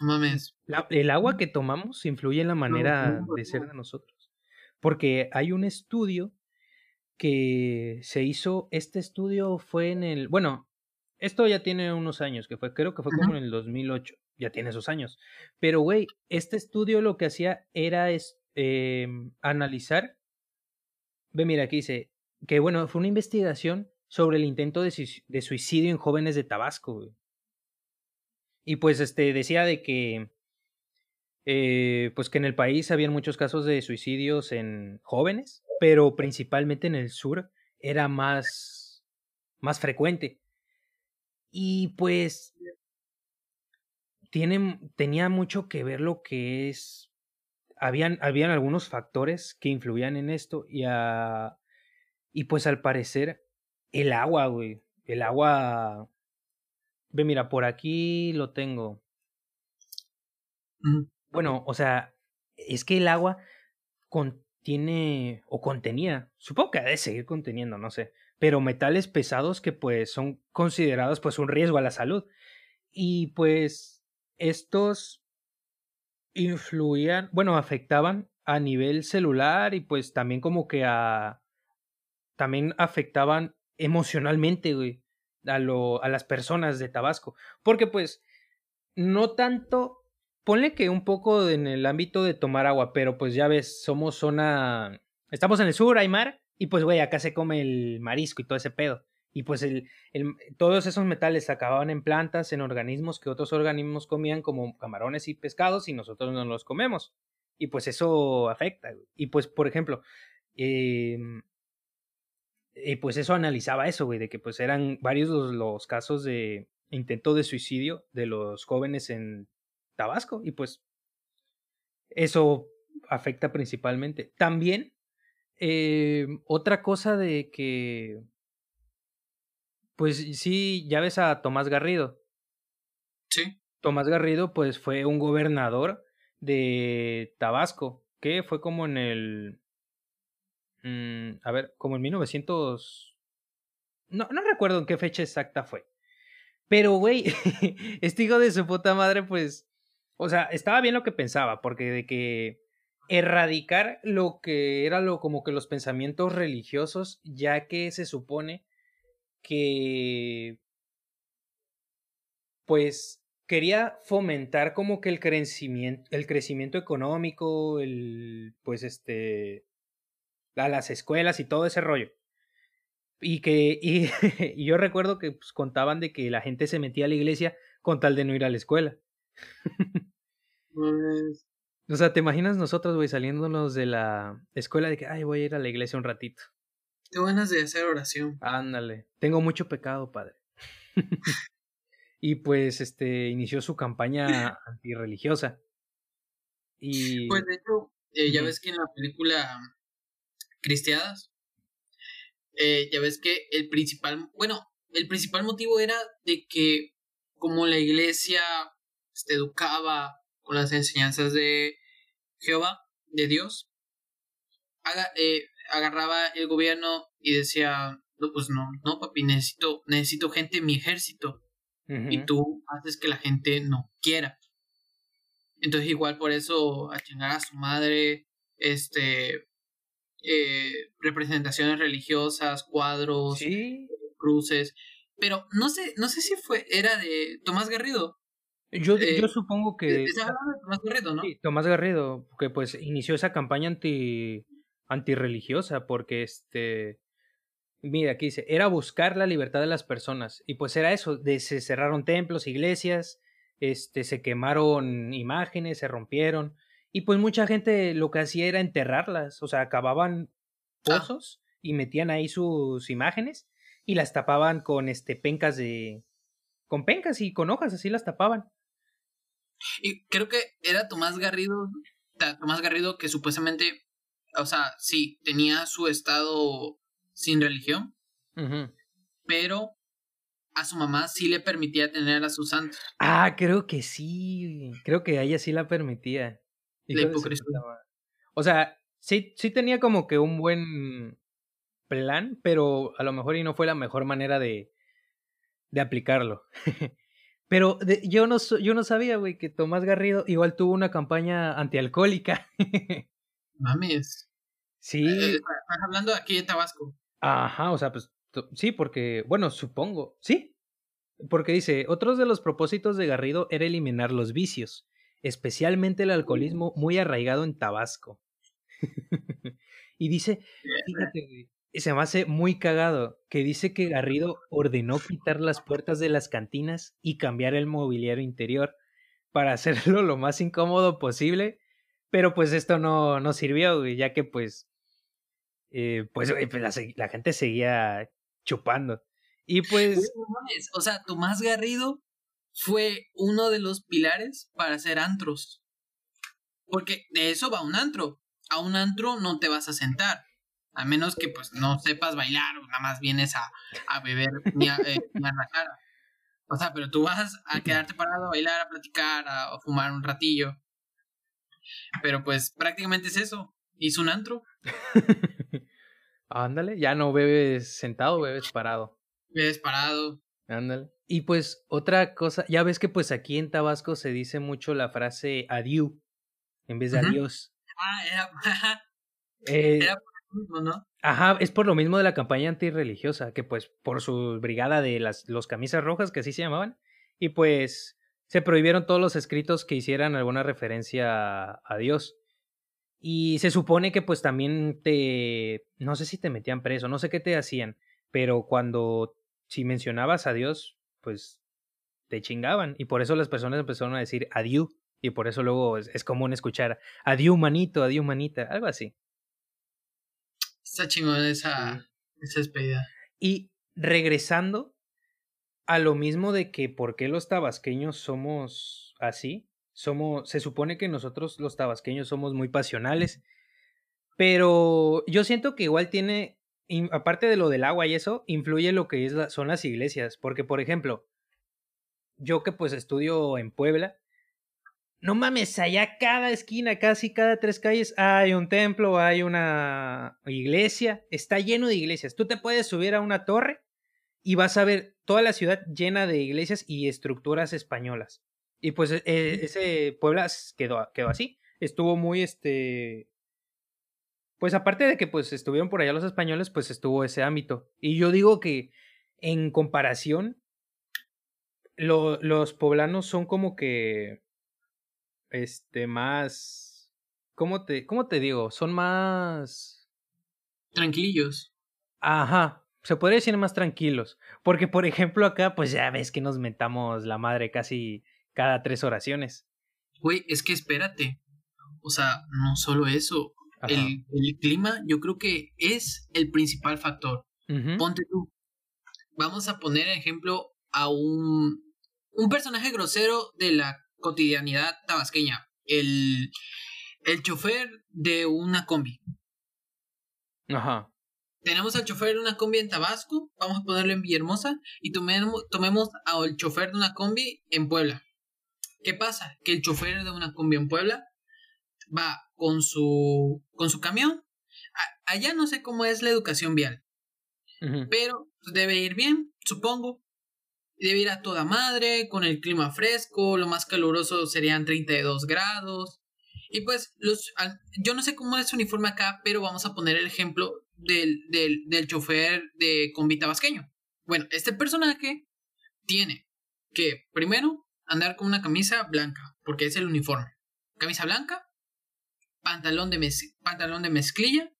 Mames. el agua que tomamos influye en la manera de ser de nosotros. Porque hay un estudio que se hizo, este estudio fue en el, bueno, esto ya tiene unos años, que fue, creo que fue como en el 2008, ya tiene esos años, pero güey, este estudio lo que hacía era es, em, analizar, ve, mira, aquí dice, que bueno, fue una investigación sobre el intento de, suicidio en jóvenes de Tabasco. Y pues este decía de que eh, pues que en el país habían muchos casos de suicidios en jóvenes, pero principalmente en el sur era más, más frecuente. Y pues tiene, tenía mucho que ver lo que es, habían, habían algunos factores que influían en esto y, a, y pues al parecer el agua, güey, el agua, ve mira, por aquí lo tengo. Bueno, o sea, es que el agua contiene o contenía, supongo que ha de seguir conteniendo, no sé, pero metales pesados que pues son considerados pues un riesgo a la salud. Y pues estos influían, bueno, afectaban a nivel celular y pues también como que a también afectaban emocionalmente, güey, a lo a las personas de Tabasco, porque pues no tanto ponle que un poco en el ámbito de tomar agua, pero pues ya ves, somos zona, estamos en el sur, hay mar, y pues güey, acá se come el marisco y todo ese pedo. Y pues el, todos esos metales acababan en plantas, en organismos que otros organismos comían como camarones y pescados y nosotros no los comemos. Y pues eso afecta. Y pues, por ejemplo, eh, y pues eso analizaba eso, güey, de que pues eran varios los, casos de intento de suicidio de los jóvenes en Tabasco y pues eso afecta principalmente. También eh, otra cosa de que pues sí, ya ves a Tomás Garrido. Sí. Tomás Garrido pues fue un gobernador de Tabasco, que fue como en el... Mm, a ver, como en 1900... No, no recuerdo en qué fecha exacta fue. Pero, güey, este hijo de su puta madre, pues o sea, estaba bien lo que pensaba, porque de que erradicar lo que era lo como que los pensamientos religiosos, ya que se supone que pues quería fomentar como que el crecimiento, el crecimiento económico, el pues este a las escuelas y todo ese rollo. Y que y, yo recuerdo que pues, contaban de que la gente se metía a la iglesia con tal de no ir a la escuela. Pues o sea, ¿te imaginas nosotros, güey, saliéndonos de la escuela de que, ay, voy a ir a la iglesia un ratito? Te ganas de hacer oración. Ándale. Tengo mucho pecado, padre. y pues, este, inició su campaña antirreligiosa. Y... Pues, de hecho, eh, ya ves que en la película Cristiadas, eh, ya ves que el principal, bueno, el principal motivo era de que como la iglesia te educaba con las enseñanzas de Jehová, de Dios, eh, agarraba el gobierno y decía, no, pues no, no, papi, necesito, necesito gente en mi ejército. Y tú haces que la gente no quiera. Entonces igual por eso a chingar a su madre, este, eh, representaciones religiosas, cuadros, cruces. Pero no sé, no sé si fue, era de Tomás Garrido. Yo, yo eh, supongo que. Tomás Garrido, ¿no? Sí, Tomás Garrido, que pues inició esa campaña anti antirreligiosa, porque este. Mira, aquí dice, era buscar la libertad de las personas. Y pues era eso, de, se cerraron templos, iglesias, este, se quemaron imágenes, se rompieron. Y pues mucha gente lo que hacía era enterrarlas, o sea, acababan ah. pozos y metían ahí sus imágenes y las tapaban con este pencas de con pencas y con hojas, así las tapaban. Y creo que era Tomás Garrido, Tomás Garrido que supuestamente, o sea, sí, tenía su estado sin religión, pero a su mamá sí le permitía tener a sus santos. Ah, creo que sí, creo que a ella sí la permitía. La hipocresía. O sea, sí, sí tenía como que un buen plan, pero a lo mejor y no fue la mejor manera de, de aplicarlo. Pero yo, no, yo no sabía, güey, que Tomás Garrido igual tuvo una campaña antialcohólica. Mames. Sí. Eh, estás hablando aquí de Tabasco. Ajá, o sea, pues sí, porque, bueno, supongo, sí. Porque dice, otros de los propósitos de Garrido era eliminar los vicios, especialmente el alcoholismo muy arraigado en Tabasco. y dice, fíjate, se me hace muy cagado que dice que Garrido ordenó quitar las puertas de las cantinas y cambiar el mobiliario interior para hacerlo lo más incómodo posible, pero pues esto no, no sirvió, ya que pues, eh, pues, pues la, gente seguía chupando. Y pues... O sea, Tomás Garrido fue uno de los pilares para hacer antros. Porque de eso va un antro. A un antro no te vas a sentar a menos que pues no sepas bailar o nada más vienes a, a beber ni a, eh, la cara. O sea, pero tú vas a quedarte parado a bailar, a platicar, a, fumar un ratillo. Pero pues prácticamente es eso. Hizo un antro. Ándale, ya no bebes sentado, bebes parado. Bebes parado. Ándale. Y pues otra cosa, ya ves que pues aquí en Tabasco se dice mucho la frase adiós en vez de adiós. Ah, era, eh, era Ajá, es por lo mismo de la campaña antirreligiosa, que pues por su brigada de las los camisas rojas, que así se llamaban, y pues se prohibieron todos los escritos que hicieran alguna referencia a, Dios. Y se supone que pues también te, no sé si te metían preso, no sé qué te hacían, pero cuando si mencionabas a Dios, pues te chingaban y por eso las personas empezaron a decir adiós y por eso luego es, es común escuchar adiós manito, adiós manita, algo así. Está chingón esa, esa despedida. Y regresando a lo mismo de que por qué los tabasqueños somos así, somos, se supone que nosotros los tabasqueños somos muy pasionales, pero yo siento que igual tiene, aparte de lo del agua y eso, influye lo que es son las iglesias, porque por ejemplo, yo que pues estudio en Puebla, no mames, allá cada esquina, casi cada tres calles hay un templo, hay una iglesia, está lleno de iglesias. Tú te puedes subir a una torre y vas a ver toda la ciudad llena de iglesias y estructuras españolas. Y pues e, ese Puebla quedó, quedó así. estuvo muy, este, pues aparte de que pues estuvieron por allá los españoles, pues estuvo ese ámbito. Y yo digo que en comparación, los poblanos son como que, este, más, ¿cómo te, cómo te digo? Son más... Tranquillos. Ajá, se podría decir más tranquilos. Porque, por ejemplo, acá, pues ya ves que nos mentamos la madre casi cada tres oraciones. Güey, es que espérate. O sea, no solo eso. El, el, clima, yo creo que es el principal factor. Ponte tú. Vamos a poner ejemplo a un, un personaje grosero de la cotidianidad tabasqueña. El, el chofer de una combi. Ajá tenemos al chofer de una combi en Tabasco, vamos a ponerlo en Villahermosa, y tomemos, tomemos al chofer de una combi en Puebla. ¿Qué pasa? Que el chofer de una combi en Puebla va con su, con su camión. allá no sé cómo es la educación vial, pero debe ir bien, supongo. Debe ir a toda madre, con el clima fresco, lo más caluroso serían 32 grados. Y pues, los, yo no sé cómo es su uniforme acá, pero vamos a poner el ejemplo del, del, del chofer de combi tabasqueño. Bueno, este personaje tiene que, primero, andar con una camisa blanca, porque es el uniforme. Camisa blanca, pantalón de, pantalón de mezclilla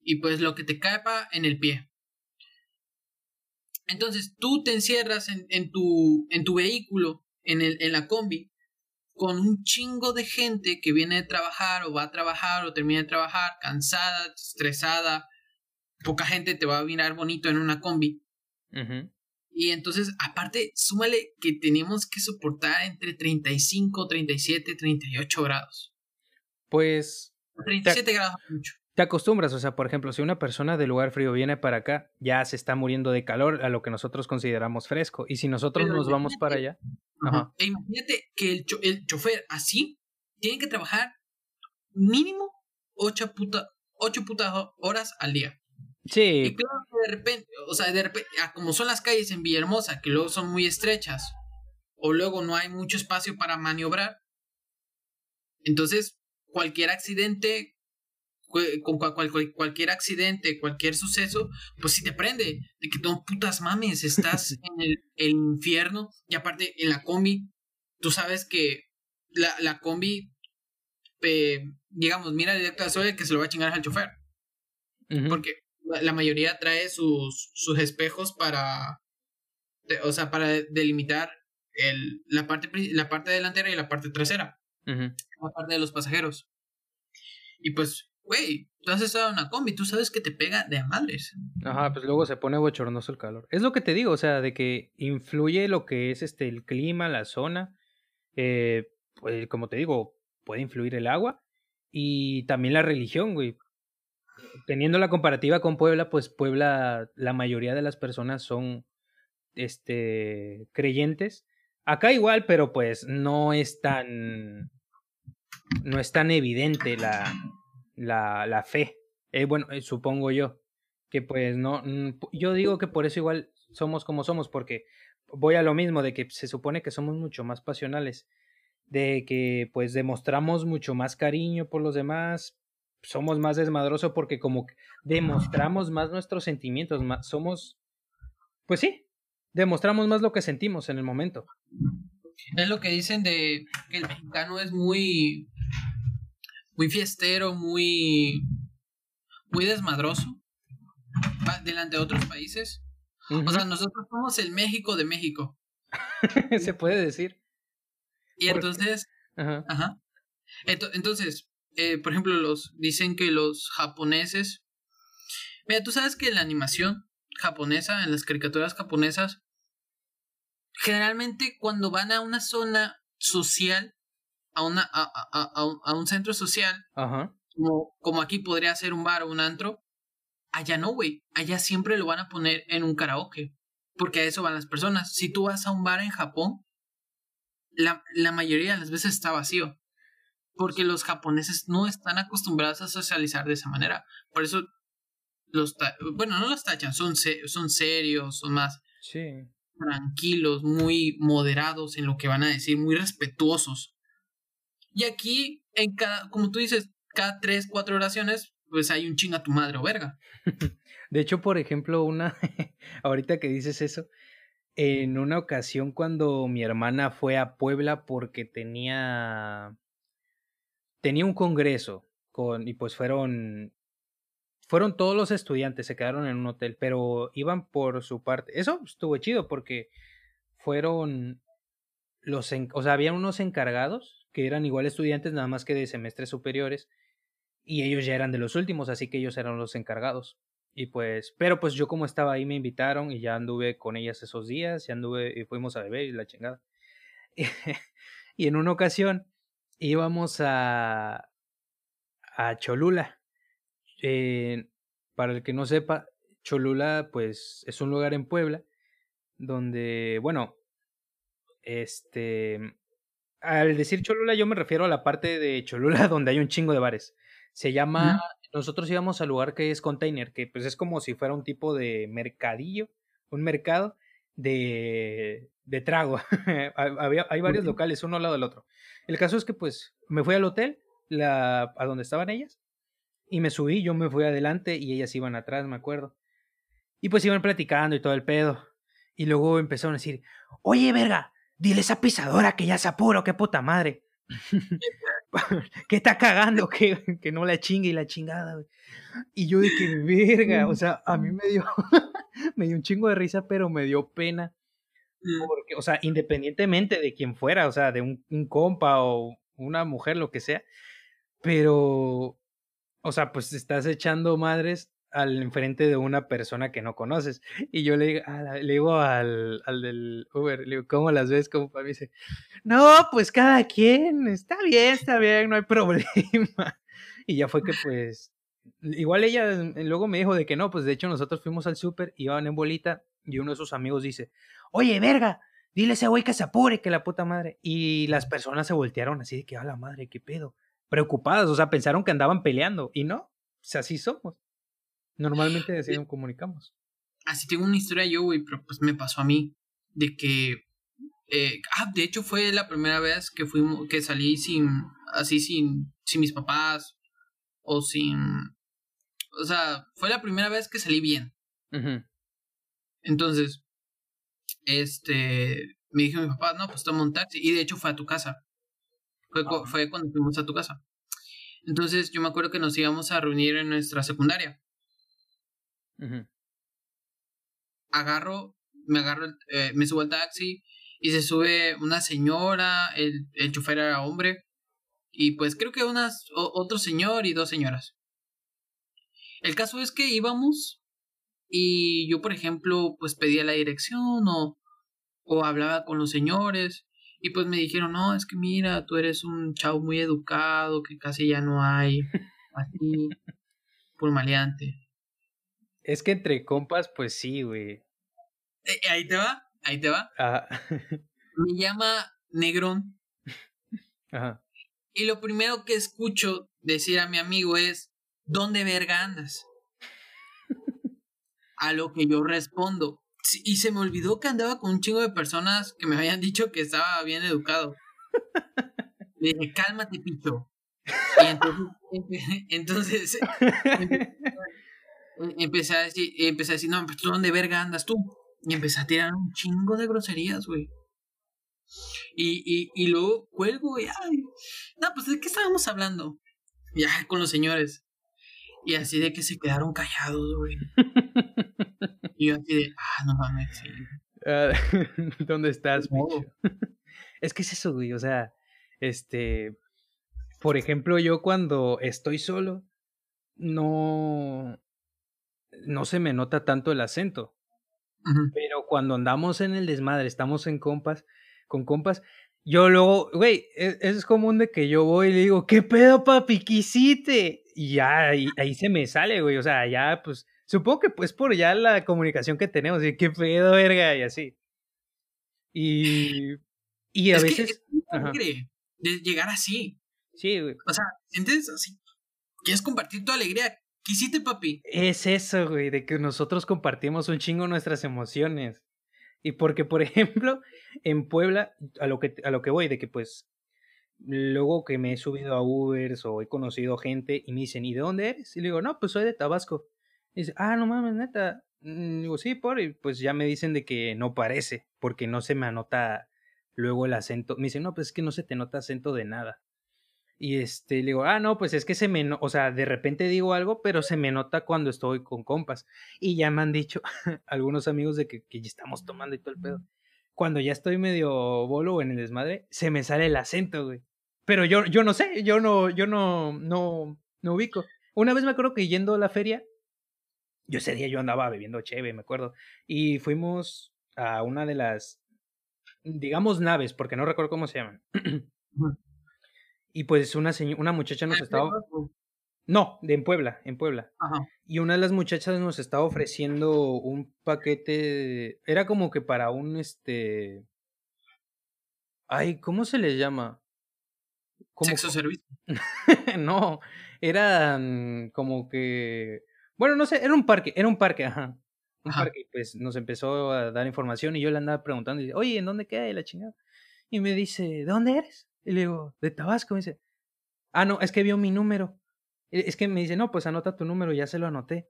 y pues lo que te caipa en el pie. Entonces tú te encierras en, en, tu, en tu vehículo, en, el, en la combi, con un chingo de gente que viene de trabajar o va a trabajar o termina de trabajar, cansada, estresada, poca gente te va a mirar bonito en una combi. Y entonces, aparte, súmale que tenemos que soportar entre 35, 37, 38 grados. Pues... 37 grados mucho. Te acostumbras, o sea, por ejemplo, si una persona de lugar frío viene para acá, ya se está muriendo de calor a lo que nosotros consideramos fresco. Y si nosotros nos vamos para allá... E imagínate que el, el chofer así tiene que trabajar mínimo 8 puta, putas horas al día. Sí. Y claro que de repente, o sea, de repente, ah, como son las calles en Villahermosa, que luego son muy estrechas, o luego no hay mucho espacio para maniobrar, entonces cualquier accidente, con cualquier accidente, cualquier suceso, pues si te prende, de que no putas mames, estás en el, infierno, y aparte en la combi, tú sabes que la, la combi, digamos, mira directo a sol que se lo va a chingar al chofer. Porque la mayoría trae sus, sus espejos para, o sea, para delimitar el, la, parte, la parte delantera y la parte trasera. La parte de los pasajeros. Y pues, güey, tú has estado en una combi, tú sabes que te pega de a madres. Ajá, pues luego se pone bochornoso el calor. Es lo que te digo, o sea, de que influye lo que es este el clima, la zona. Eh, pues, como te digo, puede influir el agua. Y también la religión, güey teniendo la comparativa con Puebla, pues Puebla, la mayoría de las personas son este, creyentes. Acá igual, pero pues no es tan, no es tan evidente la, la, la fe. Eh, bueno, eh, supongo yo que pues no, yo digo que por eso igual somos como somos, porque voy a lo mismo, de que se supone que somos mucho más pasionales, de que pues demostramos mucho más cariño por los demás, somos más desmadrosos porque como demostramos más nuestros sentimientos, más, somos, pues sí, demostramos más lo que sentimos en el momento. Es lo que dicen de que el mexicano es muy, muy fiestero, muy, muy desmadroso delante de otros países. O sea, nosotros somos el México de México. Se puede decir. Y entonces, ajá. Entonces, eh, por ejemplo, los dicen que los japoneses. Mira, tú sabes que en la animación japonesa, en las caricaturas japonesas, generalmente cuando van a una zona social, a, una, a, a, a un centro social, Como, como aquí podría ser un bar o un antro, allá no, güey. Allá siempre lo van a poner en un karaoke. Porque a eso van las personas. Si tú vas a un bar en Japón, la, la mayoría de las veces está vacío porque los japoneses no están acostumbrados a socializar de esa manera. Por eso los bueno, no los tachan, son, son serios, son más tranquilos, muy moderados en lo que van a decir, muy respetuosos. Y aquí, en cada, como tú dices, cada tres, cuatro oraciones, pues hay un chinga tu madre o verga. De hecho, por ejemplo, una, ahorita que dices eso, en una ocasión cuando mi hermana fue a Puebla porque tenía, tenía un congreso con, y pues fueron, fueron todos los estudiantes, se quedaron en un hotel, pero iban por su parte. Eso estuvo chido porque fueron los, o sea, había unos encargados que eran igual estudiantes, nada más que de semestres superiores, y ellos ya eran de los últimos, así que ellos eran los encargados. Y pues, pero pues yo como estaba ahí me invitaron y ya anduve con ellas esos días, ya anduve y fuimos a beber y la chingada. y en una ocasión íbamos a, a Cholula. Eh, para el que no sepa, Cholula pues es un lugar en Puebla donde, bueno, este, al decir Cholula yo me refiero a la parte de Cholula donde hay un chingo de bares. Se llama, nosotros íbamos al lugar que es Container, que pues es como si fuera un tipo de mercadillo, un mercado de, de trago. Había, hay varios locales, uno al lado del otro. El caso es que pues me fui al hotel, la, a donde estaban ellas, y me subí, yo me fui adelante y ellas iban atrás, me acuerdo. Y pues iban platicando y todo el pedo. Y luego empezaron a decir, oye, verga, dile a esa pisadora que ya se apuro, qué puta madre. que está cagando, que, que no la chingue y la chingada, Y yo de que verga, o sea, a mí me dio, me dio un chingo de risa, pero me dio pena. Porque, o sea, independientemente de quién fuera, o sea, de un, un compa o una mujer, lo que sea, pero, o sea, pues estás echando madres al enfrente de una persona que no conoces. Y yo le, le digo al, al, del Uber, le digo, ¿cómo las ves? Como para mí dice, no, pues cada quien, está bien, está bien, no hay problema. Y ya fue que pues, igual ella luego me dijo de que no, pues de hecho nosotros fuimos al súper, iban en bolita y uno de sus amigos dice, oye, verga, dile a ese güey que se apure, que la puta madre. Y las personas se voltearon así de que, a la madre, qué pedo. Preocupadas, o sea, pensaron que andaban peleando y no, o sea, así somos. Normalmente así nos comunicamos. Así tengo una historia yo, güey, pero pues me pasó a mí. De que. Eh, ah, de hecho fue la primera vez que fuimos, que salí sin. así sin. sin mis papás. O sin. O sea, fue la primera vez que salí bien. Entonces. Este. Me dijo mi papá, no, pues toma un taxi. Y de hecho fue a tu casa. Fue, ah. fue cuando fuimos a tu casa. Entonces yo me acuerdo que nos íbamos a reunir en nuestra secundaria. Agarro, me agarro, eh, me subo al taxi y se sube una señora, el, el chofer era hombre y pues creo que unas, otro señor y dos señoras. El caso es que íbamos y yo, por ejemplo, pues pedía la dirección o, o hablaba con los señores y pues me dijeron, no, es que mira, tú eres un chavo muy educado, que casi ya no hay así, por maleante. Es que entre compas, pues sí, güey. Eh, ahí te va, ahí te va. Me llama Negrón. Ajá. Y lo primero que escucho decir a mi amigo es, ¿dónde verga andas? A lo que yo respondo. Y se me olvidó que andaba con un chingo de personas que me habían dicho que estaba bien educado. Le dije, cálmate, picho. Y entonces, entonces empecé a decir, empecé a decir, no, pues, ¿tú dónde verga andas tú? Y empecé a tirar un chingo de groserías, güey. Y, y, y luego cuelgo y, ay, no, pues ¿de qué estábamos hablando? Ya, con los señores. Y así de que se quedaron callados, güey. y yo así de, ah, no mames, sí. Ah, ¿Dónde estás, es que es eso, güey, o sea, este, por ejemplo, yo cuando estoy solo, no, no se me nota tanto el acento. Pero cuando andamos en el desmadre, estamos en compas, con compas, yo luego, güey, es, es, común de que yo voy y le digo, ¿qué pedo, papi? ¿Qué hiciste? Y ya, ahí, ahí se me sale, güey, o sea, ya, pues, supongo que pues por ya la comunicación que tenemos, y qué pedo, verga, y así. Y, y a veces... Que de llegar así. Sí, güey. O sea, sientes así. Quieres compartir tu alegría ¿Qué hiciste, papi? Es eso, güey, de que nosotros compartimos un chingo nuestras emociones. Y porque, por ejemplo, en Puebla, a lo que, a lo que voy, de que pues luego que me he subido a Ubers o he conocido gente y me dicen, ¿y de dónde eres? Y le digo, no, pues soy de Tabasco. Y dice, ah, no mames, neta. Mm, digo, sí, por, y pues ya me dicen de que no parece, porque no se me anota luego el acento. Me dicen, no, pues es que no se te nota acento de nada. Y este, le digo, ah, no, pues es que se me, o sea, de repente digo algo, pero se me nota cuando estoy con compas. Y ya me han dicho algunos amigos de que, que ya estamos tomando y todo el pedo. Cuando ya estoy medio bolo en el desmadre, se me sale el acento, güey. Pero yo, yo no sé, yo no, yo no, no, no ubico. Una vez me acuerdo que yendo a la feria, yo ese día yo andaba bebiendo cheve, me acuerdo. Y fuimos a una de las, digamos, naves, porque no recuerdo cómo se llaman. Y pues una, una muchacha nos estaba... No, de en Puebla, en Puebla. Ajá. Y una de las muchachas nos estaba ofreciendo un paquete, era como que para un, este... Ay, ¿cómo se le llama? ¿Sexo servicio? no, era como que... Bueno, no sé, era un parque, era un parque, ajá. Un parque, pues nos empezó a dar información y yo le andaba preguntando, y, oye, ¿en dónde queda la chingada? Y me dice, ¿de dónde eres? Y le digo, de Tabasco. Me dice, ah, no, es que vio mi número. Es que me dice, no, pues anota tu número, ya se lo anoté.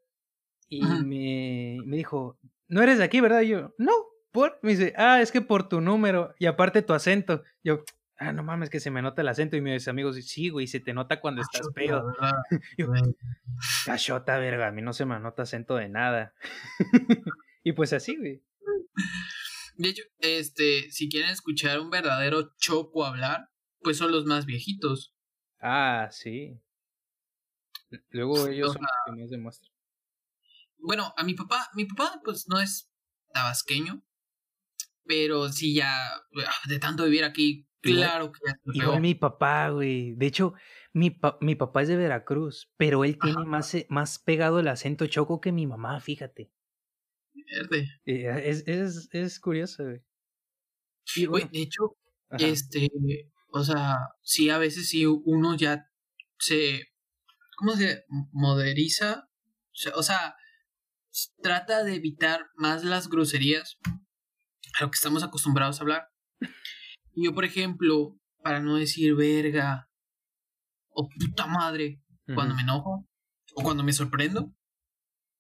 Y me, me, dijo, no eres de aquí, ¿verdad? Y yo, no, por. Me dice, ah, es que por tu número y aparte tu acento. Yo, ah, no mames, que se me nota el acento. Y mis amigos, sí, güey, se te nota cuando estás pedo. cachota, verga, a mí no se me nota acento de nada. y pues así, güey. De hecho, este, si quieren escuchar un verdadero choco hablar, pues son los más viejitos. Ah, sí. Luego ellos son los que más demuestran. Bueno, a mi papá, mi papá pues no es tabasqueño, pero sí ya, ah, de tanto vivir aquí, claro que ya Igual mi papá, güey. De hecho, mi, mi papá es de Veracruz, pero él tiene más, eh, más pegado el acento choco que mi mamá, fíjate. Verde. Es, es, es curioso, güey. de hecho, este, o sea, sí, a veces sí uno ya se, ¿cómo se moderiza? O sea, trata de evitar más las groserías a lo que estamos acostumbrados a hablar. Yo, por ejemplo, para no decir verga o puta madre cuando me enojo o cuando me sorprendo,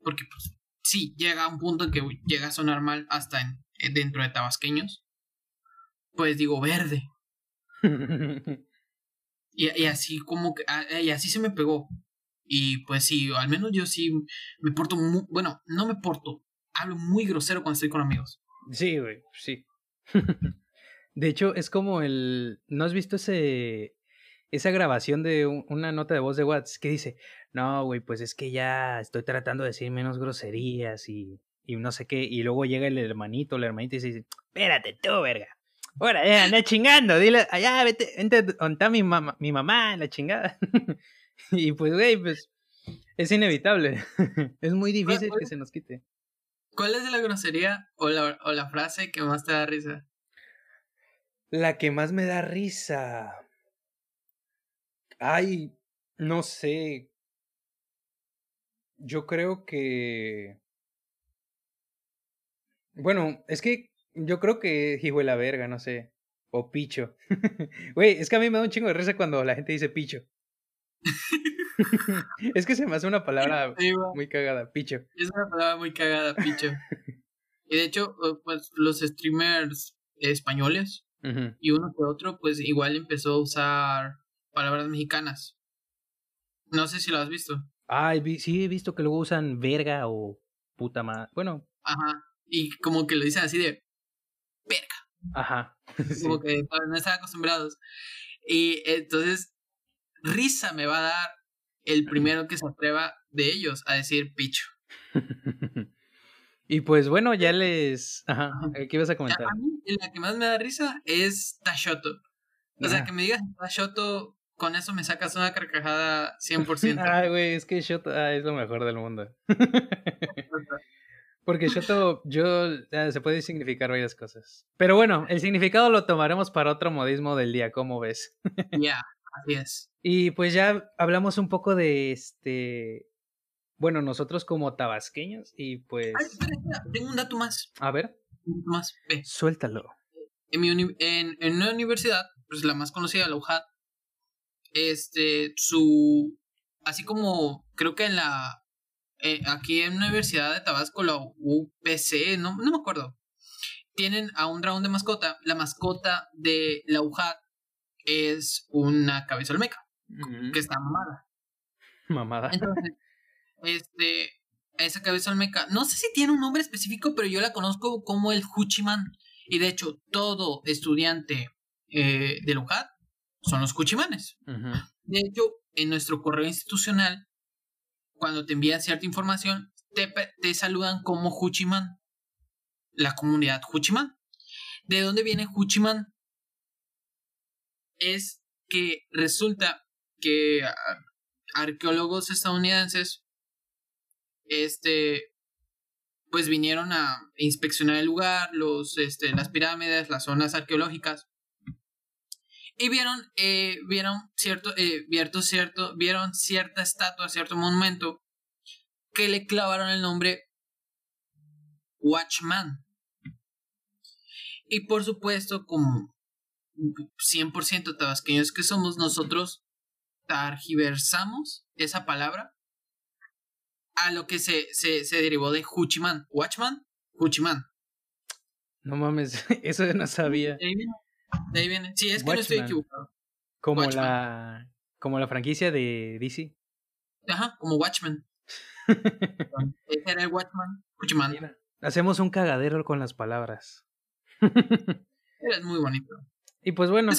porque pues sí, llega a un punto en que llega a sonar mal hasta en, dentro de tabasqueños, pues digo verde. y, así como que, ah, y así se me pegó. Y pues sí, al menos yo sí me porto muy, bueno, no me porto, hablo muy grosero cuando estoy con amigos. Sí, güey, sí. de hecho, es como el, ¿no has visto ese, esa grabación de una nota de voz de Watts que dice, no, güey, pues es que ya estoy tratando de decir menos groserías y, y no sé qué, y luego llega el hermanito, la hermanita y dice, espérate tú, verga, Ahora, ya anda chingando, dile, allá, vete, vente, está mi mamá, mi mamá, la chingada. y pues, güey, pues, es inevitable. es muy difícil que se nos quite. ¿Cuál es la grosería o la, o la frase que más te da risa? La que más me da risa. Ay, no sé. Yo creo que... Bueno, es que yo creo que hijo de la verga, no sé. O picho. Güey, es que a mí me da un chingo de risa cuando la gente dice picho. es que se me hace una palabra muy cagada, picho. Es una palabra muy cagada, picho. y de hecho, pues los streamers españoles y uno que otro, pues igual empezó a usar palabras mexicanas. No sé si lo has visto. Ah, sí he visto que luego usan verga o puta madre. Bueno. Ajá. Y como que lo dicen así de verga. Ajá. Como que no están acostumbrados. Y entonces, risa me va a dar el primero que se atreva de ellos a decir picho. y pues bueno, ya les. Ajá. ¿Qué ibas a comentar? A mí, la que más me da risa es Tashoto. O sea, que me digas Tashoto, con eso me sacas una carcajada 100%. Ay, güey, es que Shoto ah, es lo mejor del mundo. Porque Shoto, yo, eh, se puede significar varias cosas. Pero bueno, el significado lo tomaremos para otro modismo del día, ¿cómo ves? Ya, así es. Y pues ya hablamos un poco de este. Bueno, nosotros como tabasqueños y pues. Ay, espera, espera, tengo un dato más. A ver. Un dato más. Suéltalo. En, mi en, en una universidad, pues la más conocida, la UJAT, este, su, así como creo que en la, eh, aquí en la Universidad de Tabasco, la UPC, no, no me acuerdo, tienen a un dragón de mascota. La mascota de la UJAT es una cabeza olmeca, que está mamada. Mamada. Entonces, este, esa cabeza olmeca, no sé si tiene un nombre específico, pero yo la conozco como el Huchiman. Y de hecho, todo estudiante eh, del UJAT son los Huchimanes. De hecho, en nuestro correo institucional, cuando te envían cierta información, te, te saludan como Huchiman, la comunidad Huchiman. ¿De dónde viene Huchiman? Es que resulta que arqueólogos estadounidenses este pues vinieron a inspeccionar el lugar, los, este, las pirámides, las zonas arqueológicas y vieron, eh, vieron cierto, eh, cierto, vieron cierta estatua, cierto monumento que le clavaron el nombre Watchman. Y por supuesto, como 100% tabasqueños que somos, nosotros targiversamos esa palabra a lo que se, se, se derivó de Huchiman. Watchman, Huchiman. No mames, eso no sabía. De ahí viene. De ahí viene. Sí, es que no estoy equivocado. Como la, como la franquicia de DC. Ajá, como Watchman. Ese era el Watchman. Huchiman. hacemos un cagadero con las palabras. Es muy bonito. Y pues bueno.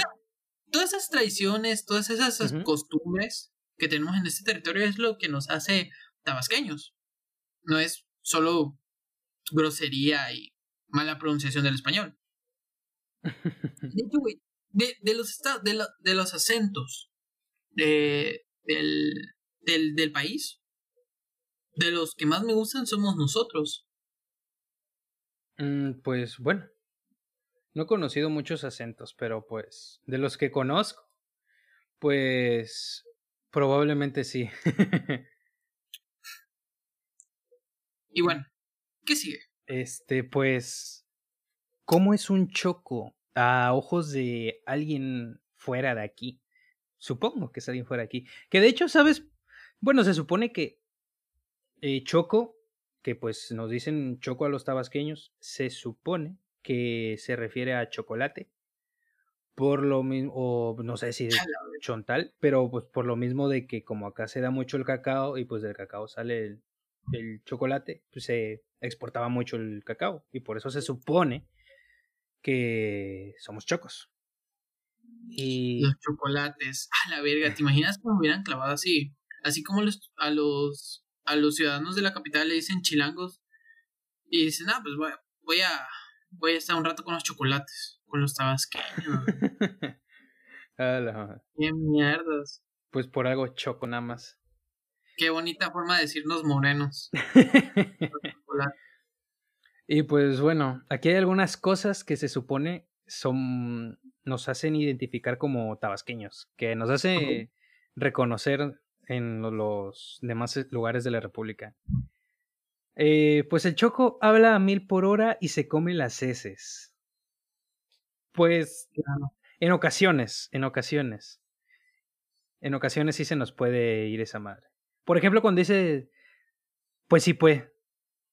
todas esas tradiciones, todas esas costumbres que tenemos en este territorio es lo que nos hace tabasqueños. No es solo grosería y mala pronunciación del español. De de, los, de, de los acentos de, del, del, del país, de los que más me gustan somos nosotros. Mm, pues bueno, no he conocido muchos acentos, pero pues de los que conozco, pues probablemente sí. y bueno, ¿qué sigue? Este, pues, ¿cómo es un choco a ojos de alguien fuera de aquí? Supongo que es alguien fuera de aquí. Que de hecho, ¿sabes? Bueno, se supone que eh, choco, que pues nos dicen choco a los tabasqueños, se supone que se refiere a chocolate. Por lo mismo, o no sé si de chontal, pero pues por lo mismo de que como acá se da mucho el cacao y pues del cacao sale el, chocolate, pues se exportaba mucho el cacao y por eso se supone que somos chocos. Y... Los chocolates, a la verga, ¿te imaginas cómo hubieran clavado así? Así como los, a los a los ciudadanos de la capital le dicen chilangos y dicen, ah, pues voy a voy a estar un rato con los chocolates, con los tabasqueños. Qué mierdas. Pues por algo choco nada más. Qué bonita forma de decirnos morenos. y pues bueno, aquí hay algunas cosas que se supone son nos hacen identificar como tabasqueños, que nos hace reconocer en los demás lugares de la República. Eh, pues el choco habla a mil por hora y se come las heces. Pues en ocasiones, en ocasiones. En ocasiones sí se nos puede ir esa madre. Por ejemplo, cuando dice, pues sí puede,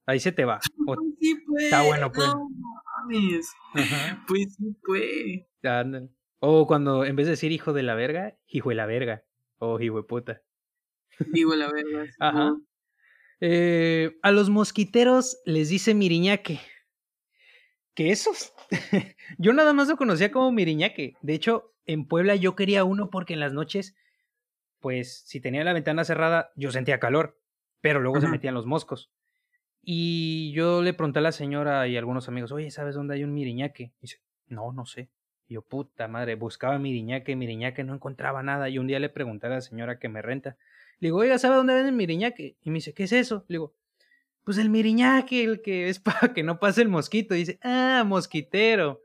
ahí se te va. pues sí puede. Está bueno, pues. No mames. Pues sí puede. O cuando en vez de decir hijo de la verga, hijo de la verga. O hijo de puta. Hijo de la verga. Ajá. Eh, a los mosquiteros les dice miriñaque. ¿Qué esos? yo nada más lo conocía como miriñaque. De hecho, en Puebla yo quería uno porque en las noches, pues si tenía la ventana cerrada, yo sentía calor, pero luego se metían los moscos. Y yo le pregunté a la señora y a algunos amigos, oye, ¿sabes dónde hay un miriñaque? Y dice, no, no sé. Y yo, puta madre, buscaba miriñaque, miriñaque, no encontraba nada. Y un día le pregunté a la señora que me renta, le digo, oiga, ¿sabe dónde venden miriñaque? Y me dice, ¿qué es eso? Le digo, pues el miriñaque, el que es para que no pase el mosquito. Y dice, ah, mosquitero.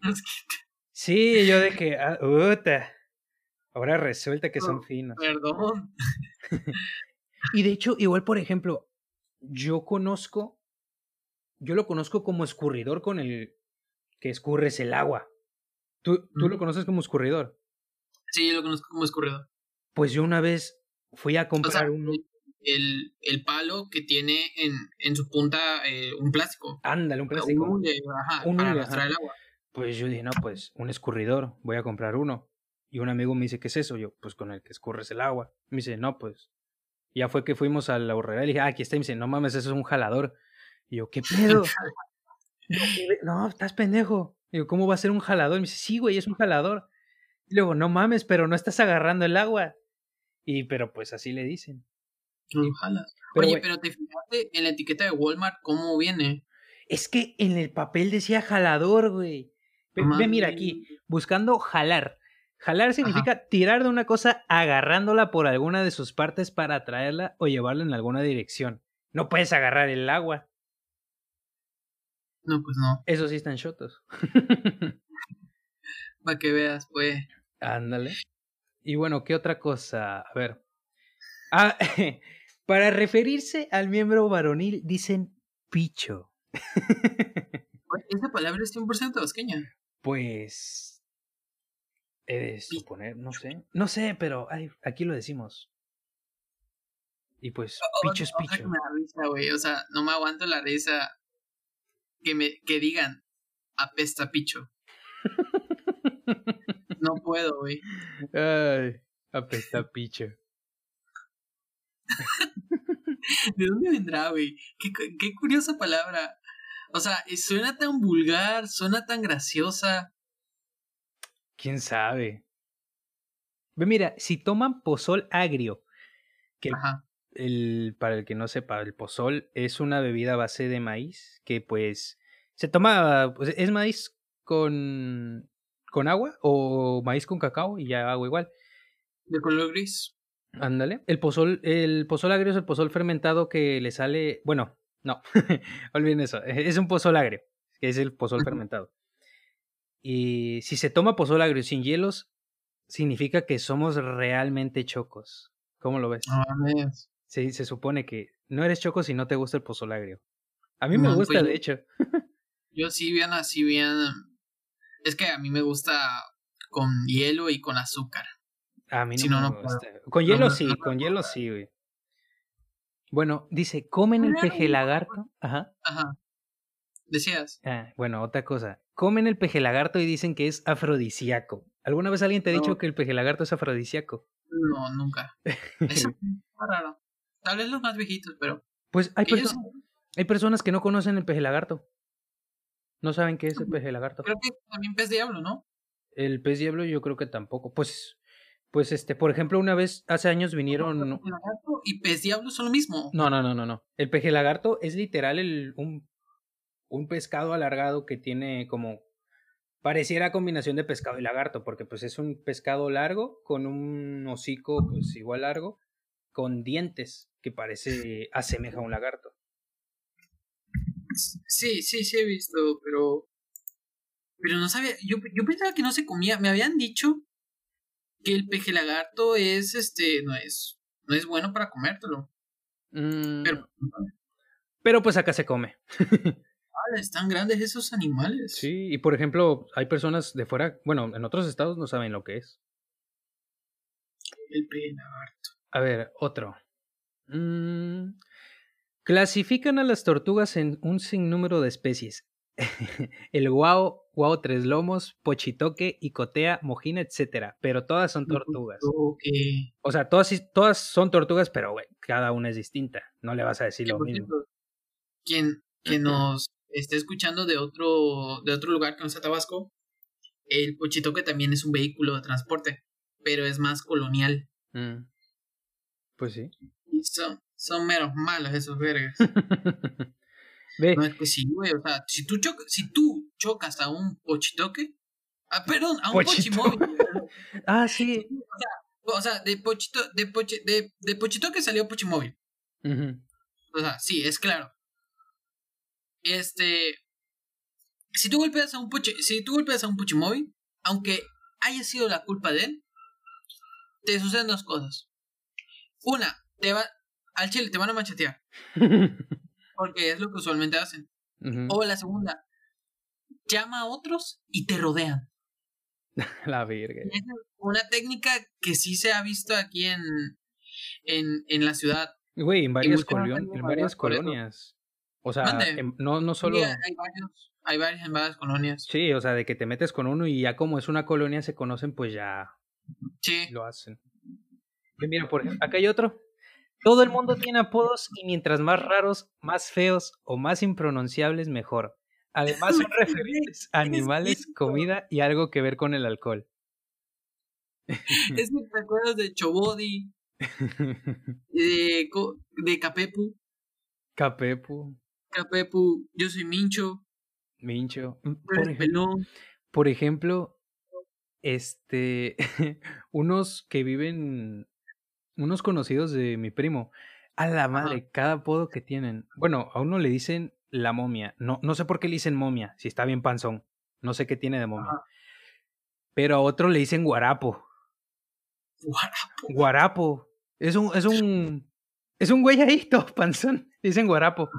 Mosquito. Sí, yo de que, ah, Ahora resulta que son finos. Perdón. y de hecho, igual, por ejemplo, yo conozco, yo lo conozco como escurridor con el que escurres el agua. ¿Tú, ¿tú lo conoces como escurridor? Sí, yo lo conozco como escurridor. Pues yo una vez fui a comprar uno. El, el, palo que tiene en, en su punta eh, un plástico. Ándale, un plástico. Un ajá, para arrastrar el agua. Pues yo dije, no, pues un escurridor, voy a comprar uno. Y un amigo me dice, ¿qué es eso? Yo, pues con el que escurres el agua. Me dice, no, pues. ya fue que fuimos a la horrera y dije, ah, aquí está. Y me dice, no mames, eso es un jalador. Y yo, ¿qué pedo? no, estás pendejo. Y yo, ¿cómo va a ser un jalador? Y me dice, sí, güey, es un jalador. Y luego, no mames, pero no estás agarrando el agua. Y, pero pues así le dicen. Oye, pero te fijaste en la etiqueta de Walmart cómo viene. Es que en el papel decía jalador, güey. Ve, mira aquí, buscando jalar. Jalar significa tirar de una cosa agarrándola por alguna de sus partes para atraerla o llevarla en alguna dirección. No puedes agarrar el agua. No, pues no. Eso sí están chotos. Para que veas, pues. Ándale. Y bueno, ¿qué otra cosa? A ver. Ah, para referirse al miembro varonil dicen picho. ¿Esa palabra es 100% vasqueña? Pues. He de suponer, no sé. No sé, pero aquí lo decimos. Y pues, picho es picho. O sea, no me aguanto la risa que me que digan apesta picho. no puedo, güey. Ay, apesta picho. ¿De dónde vendrá, güey? Qué, qué curiosa palabra. O sea, suena tan vulgar, suena tan graciosa. ¿Quién sabe? Mira, si toman pozol agrio, que el, para el que no sepa, el pozol es una bebida a base de maíz que pues se toma, pues, es maíz con, con agua o maíz con cacao y ya agua igual. De color gris. Ándale. El pozol, el pozol agrio es el pozol fermentado que le sale, bueno, no, olviden eso, es un pozol agrio, que es el pozol fermentado. Y si se toma pozol agrio sin hielos, significa que somos realmente chocos. ¿Cómo lo ves? Sí, se supone que no eres choco si no te gusta el pozol agrio. A mí me gusta, pues de hecho. yo sí bien así bien. Es que a mí me gusta con hielo y con azúcar. A mí no, me gusta. Con hielo sí, con hielo sí, güey. Bueno, dice, ¿comen el peje lagarto? Ajá. Ajá. Decías. Ah, bueno, otra cosa. Comen el peje lagarto y dicen que es afrodisíaco. ¿Alguna vez alguien te ha dicho que el peje lagarto es afrodisíaco? No, nunca. Es raro. Tal vez los más viejitos, pero. Pues hay, hay personas que no conocen el peje lagarto. No saben qué es el peje lagarto. Creo que también pez diablo, ¿no? El pez diablo yo creo que tampoco. Pues, pues este, por ejemplo, una vez hace años vinieron. ¿El lagarto y pez diablo son lo mismo? No, no, no, no, no. El peje lagarto es literal el, un, un pescado alargado que tiene como pareciera combinación de pescado y lagarto, porque pues es un pescado largo con un hocico pues igual largo con dientes que parece asemeja a un lagarto. Sí, sí, sí he visto, pero pero no sabía, yo, yo pensaba que no se comía, me habían dicho que el peje lagarto es este no es no es bueno para comértelo. Mm. Pero pero pues acá se come. están grandes esos animales. Sí, y por ejemplo, hay personas de fuera, bueno, en otros estados no saben lo que es. El peje lagarto. A ver, otro. Mm, clasifican a las tortugas en un sinnúmero de especies. el guau, guau tres lomos, pochitoque, icotea, mojina, etcétera. Pero todas son tortugas. O sea, todas, todas son tortugas, pero güey, cada una es distinta. No le vas a decir lo mismo. Quien, quien nos esté escuchando de otro, de otro lugar que no sea Tabasco, el pochitoque también es un vehículo de transporte, pero es más colonial. Mm. Pues sí. Y son, son meros malos esos vergas. No, es que sí, güey. O sea, si tú, si tú chocas a un pochitoque. Ah, perdón, a un pochimóvil. ah, sí. O sea, de, pochito, de, poche, de, de pochitoque salió pochimóvil. O sea, sí, es claro. Este. Si tú golpeas a un poche, si tú golpeas a un aunque haya sido la culpa de él, te suceden dos cosas. Una, te va, al chile te van a machetear. porque es lo que usualmente hacen. O la segunda, llama a otros y te rodean. La verga. Una técnica que sí se ha visto aquí en, en, en la ciudad. Güey, en varias, en varias colonias. O sea, no, no solo. hay, varios, hay varias en varias colonias. Sí, o sea, de que te metes con uno y ya como es una colonia se conocen, pues ya sí. lo hacen. mira, por ejemplo, acá hay otro. Todo el mundo tiene apodos y mientras más raros, más feos o más impronunciables, mejor. Además son referentes a animales, comida y algo que ver con el alcohol. Es que te acuerdas de Chobodi, de, de Capepu. Capepu. Capepu, yo soy Mincho. Mincho. Mm, por ejemplo, por ejemplo, este, unos que viven, unos conocidos de mi primo, a la madre, cada apodo que tienen. Bueno, a uno le dicen la momia. No, no sé por qué le dicen momia, si está bien panzón. No sé qué tiene de momia. Pero a otro le dicen guarapo. Guarapo. Guarapo. Es un, es un, es un güey ahí, todo panzón. Dicen guarapo.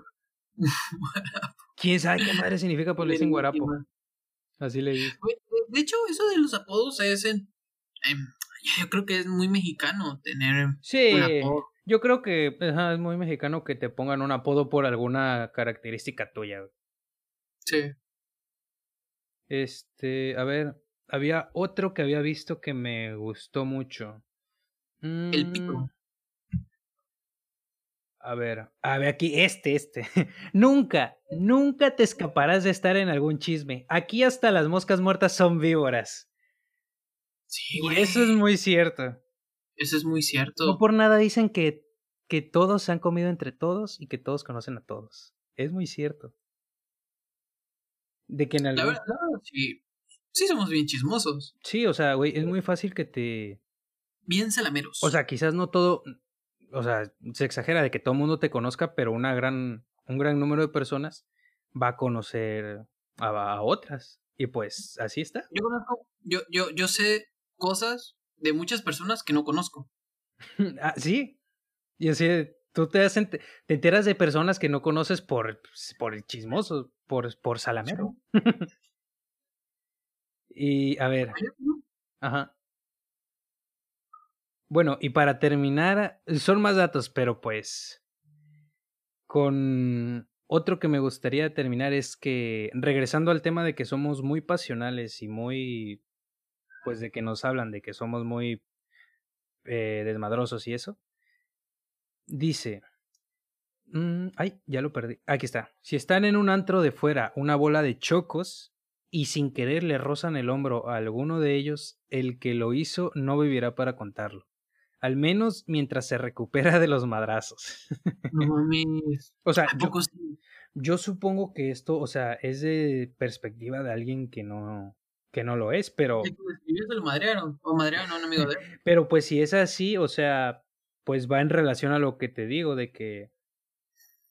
¿Quién sabe qué madre significa por le dicen guarapo? Así le dicen. De hecho, eso de los apodos es en, yo creo que es muy mexicano tener sí, Yo creo que es muy mexicano que te pongan un apodo por alguna característica tuya. Sí. Este, a ver, había otro que había visto que me gustó mucho. El pico. A ver, a ver aquí, este, este. nunca, nunca te escaparás de estar en algún chisme. Aquí hasta las moscas muertas son víboras. Sí, Y eso es muy cierto. Eso es muy cierto. No por nada dicen que, que todos se han comido entre todos y que todos conocen a todos. Es muy cierto. De que en algún... La verdad, sí. Sí somos bien chismosos. Sí, o sea, güey, es muy fácil que te... Bien salameros. O sea, quizás no todo o sea, se exagera de que todo el mundo te conozca, pero una gran, un gran número de personas va a conocer a, otras. Y pues así está. Yo conozco, yo, yo, yo sé cosas de muchas personas que no conozco. ah, sí. Y así, tú te, te enteras de personas que no conoces por, pues, por el chismoso, por, por salamero. y a ver. Ajá. Bueno, y para terminar, son más datos, pero pues con otro que me gustaría terminar es que, regresando al tema de que somos muy pasionales y muy, pues de que nos hablan de que somos muy eh, desmadrosos y eso, dice, mm, ay, ya lo perdí, aquí está, si están en un antro de fuera una bola de chocos y sin querer le rozan el hombro a alguno de ellos, el que lo hizo no vivirá para contarlo. Al menos mientras se recupera de los madrazos. No mames. o sea, yo, yo, supongo que esto, o sea, es de perspectiva de alguien que no, que no lo es, pero. lo madrearon, o madrearon a un amigo de él. pero pues si es así, o sea, pues va en relación a lo que te digo, de que.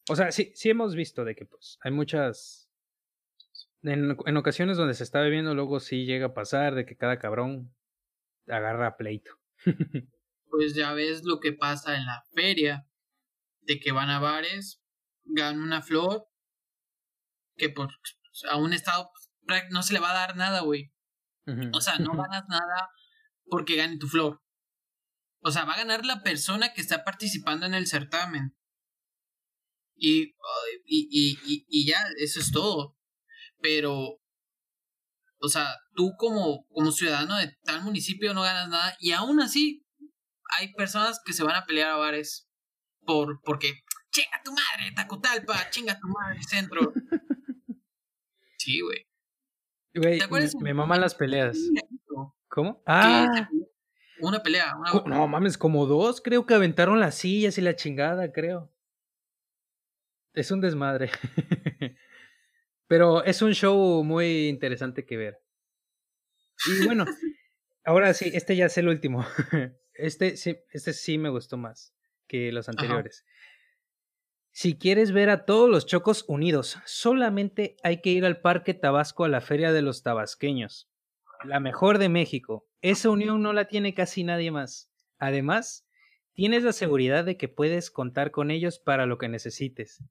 O sea, sí, sí hemos visto de que pues hay muchas. En, en ocasiones donde se está bebiendo, luego sí llega a pasar de que cada cabrón agarra pleito. pues ya ves lo que pasa en la feria, de que van a bares, ganan una flor, que por a un estado pues, no se le va a dar nada, güey. O sea, no ganas nada porque gane tu flor. O sea, va a ganar la persona que está participando en el certamen. Y, y, y, y, ya, eso es todo. Pero, o sea, tú como, como ciudadano de tal municipio no ganas nada y aún así hay personas que se van a pelear a bares por porque chinga tu madre, Tacotalpa, chinga tu madre, centro. sí, güey. Güey, me, maman las peleas. ¿Cómo? Ah. Una pelea. No mames, como dos, creo que aventaron las sillas y la chingada, creo. Es un desmadre. Pero es un show muy interesante que ver. Y bueno, ahora sí, este ya es el último. Este sí, este sí me gustó más que los anteriores. Si quieres ver a todos los chocos unidos, solamente hay que ir al Parque Tabasco a la Feria de los Tabasqueños. La mejor de México. Esa unión no la tiene casi nadie más. Además, tienes la seguridad de que puedes contar con ellos para lo que necesites.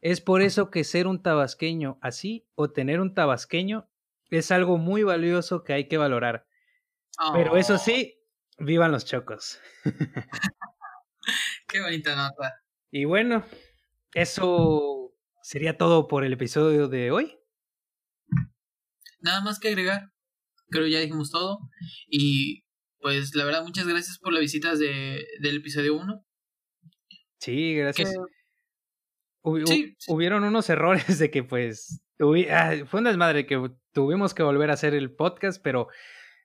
Es por eso que ser un tabasqueño así o tener un tabasqueño es algo muy valioso que hay que valorar Pero eso sí, vivan los chocos. Qué bonita nota. Y bueno, eso sería todo por el episodio de hoy. Nada más que agregar. Creo ya dijimos todo. Y pues la verdad, muchas gracias por las visitas de, del episodio 1. Sí, gracias. Hubieron unos errores de que pues ah, fue un desmadre que tuvimos que volver a hacer el podcast, pero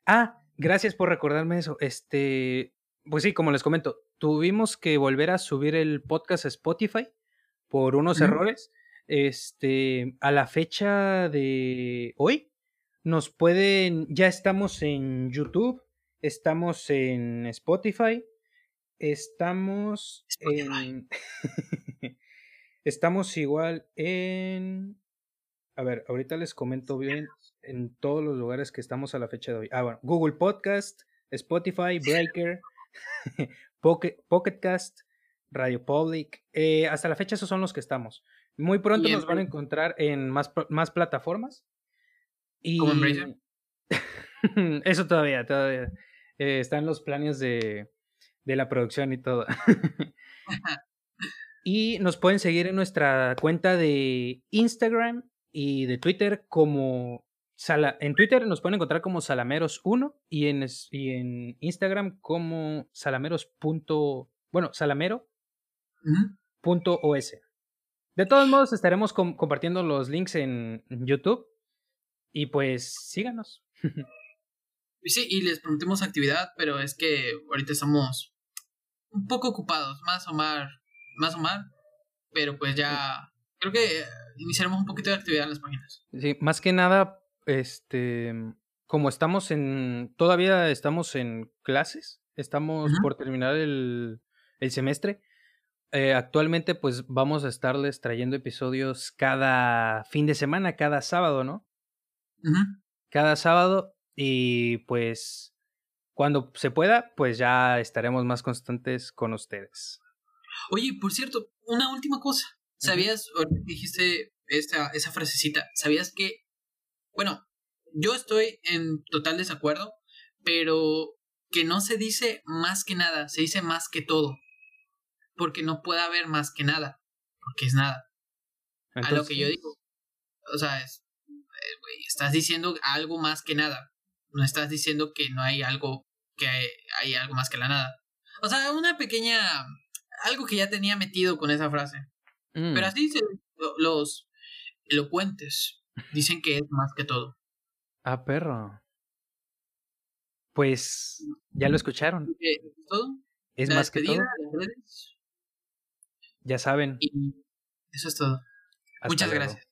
ah, gracias por recordarme eso. Este, pues sí, como les comento, tuvimos que volver a subir el podcast a Spotify por unos errores. Este, a la fecha de hoy nos pueden ya estamos en YouTube, estamos en Spotify, estamos en Estamos igual en... A ver, ahorita les comento bien en todos los lugares que estamos a la fecha de hoy. Ah, bueno, Google Podcast, Spotify, Breaker, Pocket, Pocketcast, Radio Public. Eh, hasta la fecha esos son los que estamos. Muy pronto nos van a encontrar en más, más plataformas. Y... Eso todavía, todavía. Eh, están los planes de, de la producción y todo. Y nos pueden seguir en nuestra cuenta de Instagram y de Twitter como Sala en Twitter nos pueden encontrar como salameros1 y en, y en Instagram como salameros. bueno, salamero. De todos modos, estaremos compartiendo los links en YouTube. Y pues síganos. sí, y les prometemos actividad, pero es que ahorita estamos un poco ocupados, más o más más o más, pero pues ya creo que iniciaremos un poquito de actividad en las páginas. Sí, más que nada, este, como estamos en, todavía estamos en clases, estamos por terminar el, el semestre. Eh, actualmente, pues vamos a estarles trayendo episodios cada fin de semana, cada sábado, ¿no? Cada sábado y pues cuando se pueda, pues ya estaremos más constantes con ustedes. Oye, por cierto, una última cosa. ¿Sabías, dijiste esa, esa frasecita, ¿sabías que, bueno, yo estoy en total desacuerdo, pero que no se dice más que nada, se dice más que todo. Porque no puede haber más que nada, porque es nada. A lo que yo digo. O sea, es, eh, estás diciendo algo más que nada. No estás diciendo que no hay algo, que hay algo más que la nada. O sea, una pequeña algo que ya tenía metido con esa frase. Pero mm. así dicen los elocuentes. Dicen que es más que todo. Ah, perro. Pues ya lo escucharon. ¿Es todo? Es más que todo. Ya saben. Y eso es todo. Muchas gracias.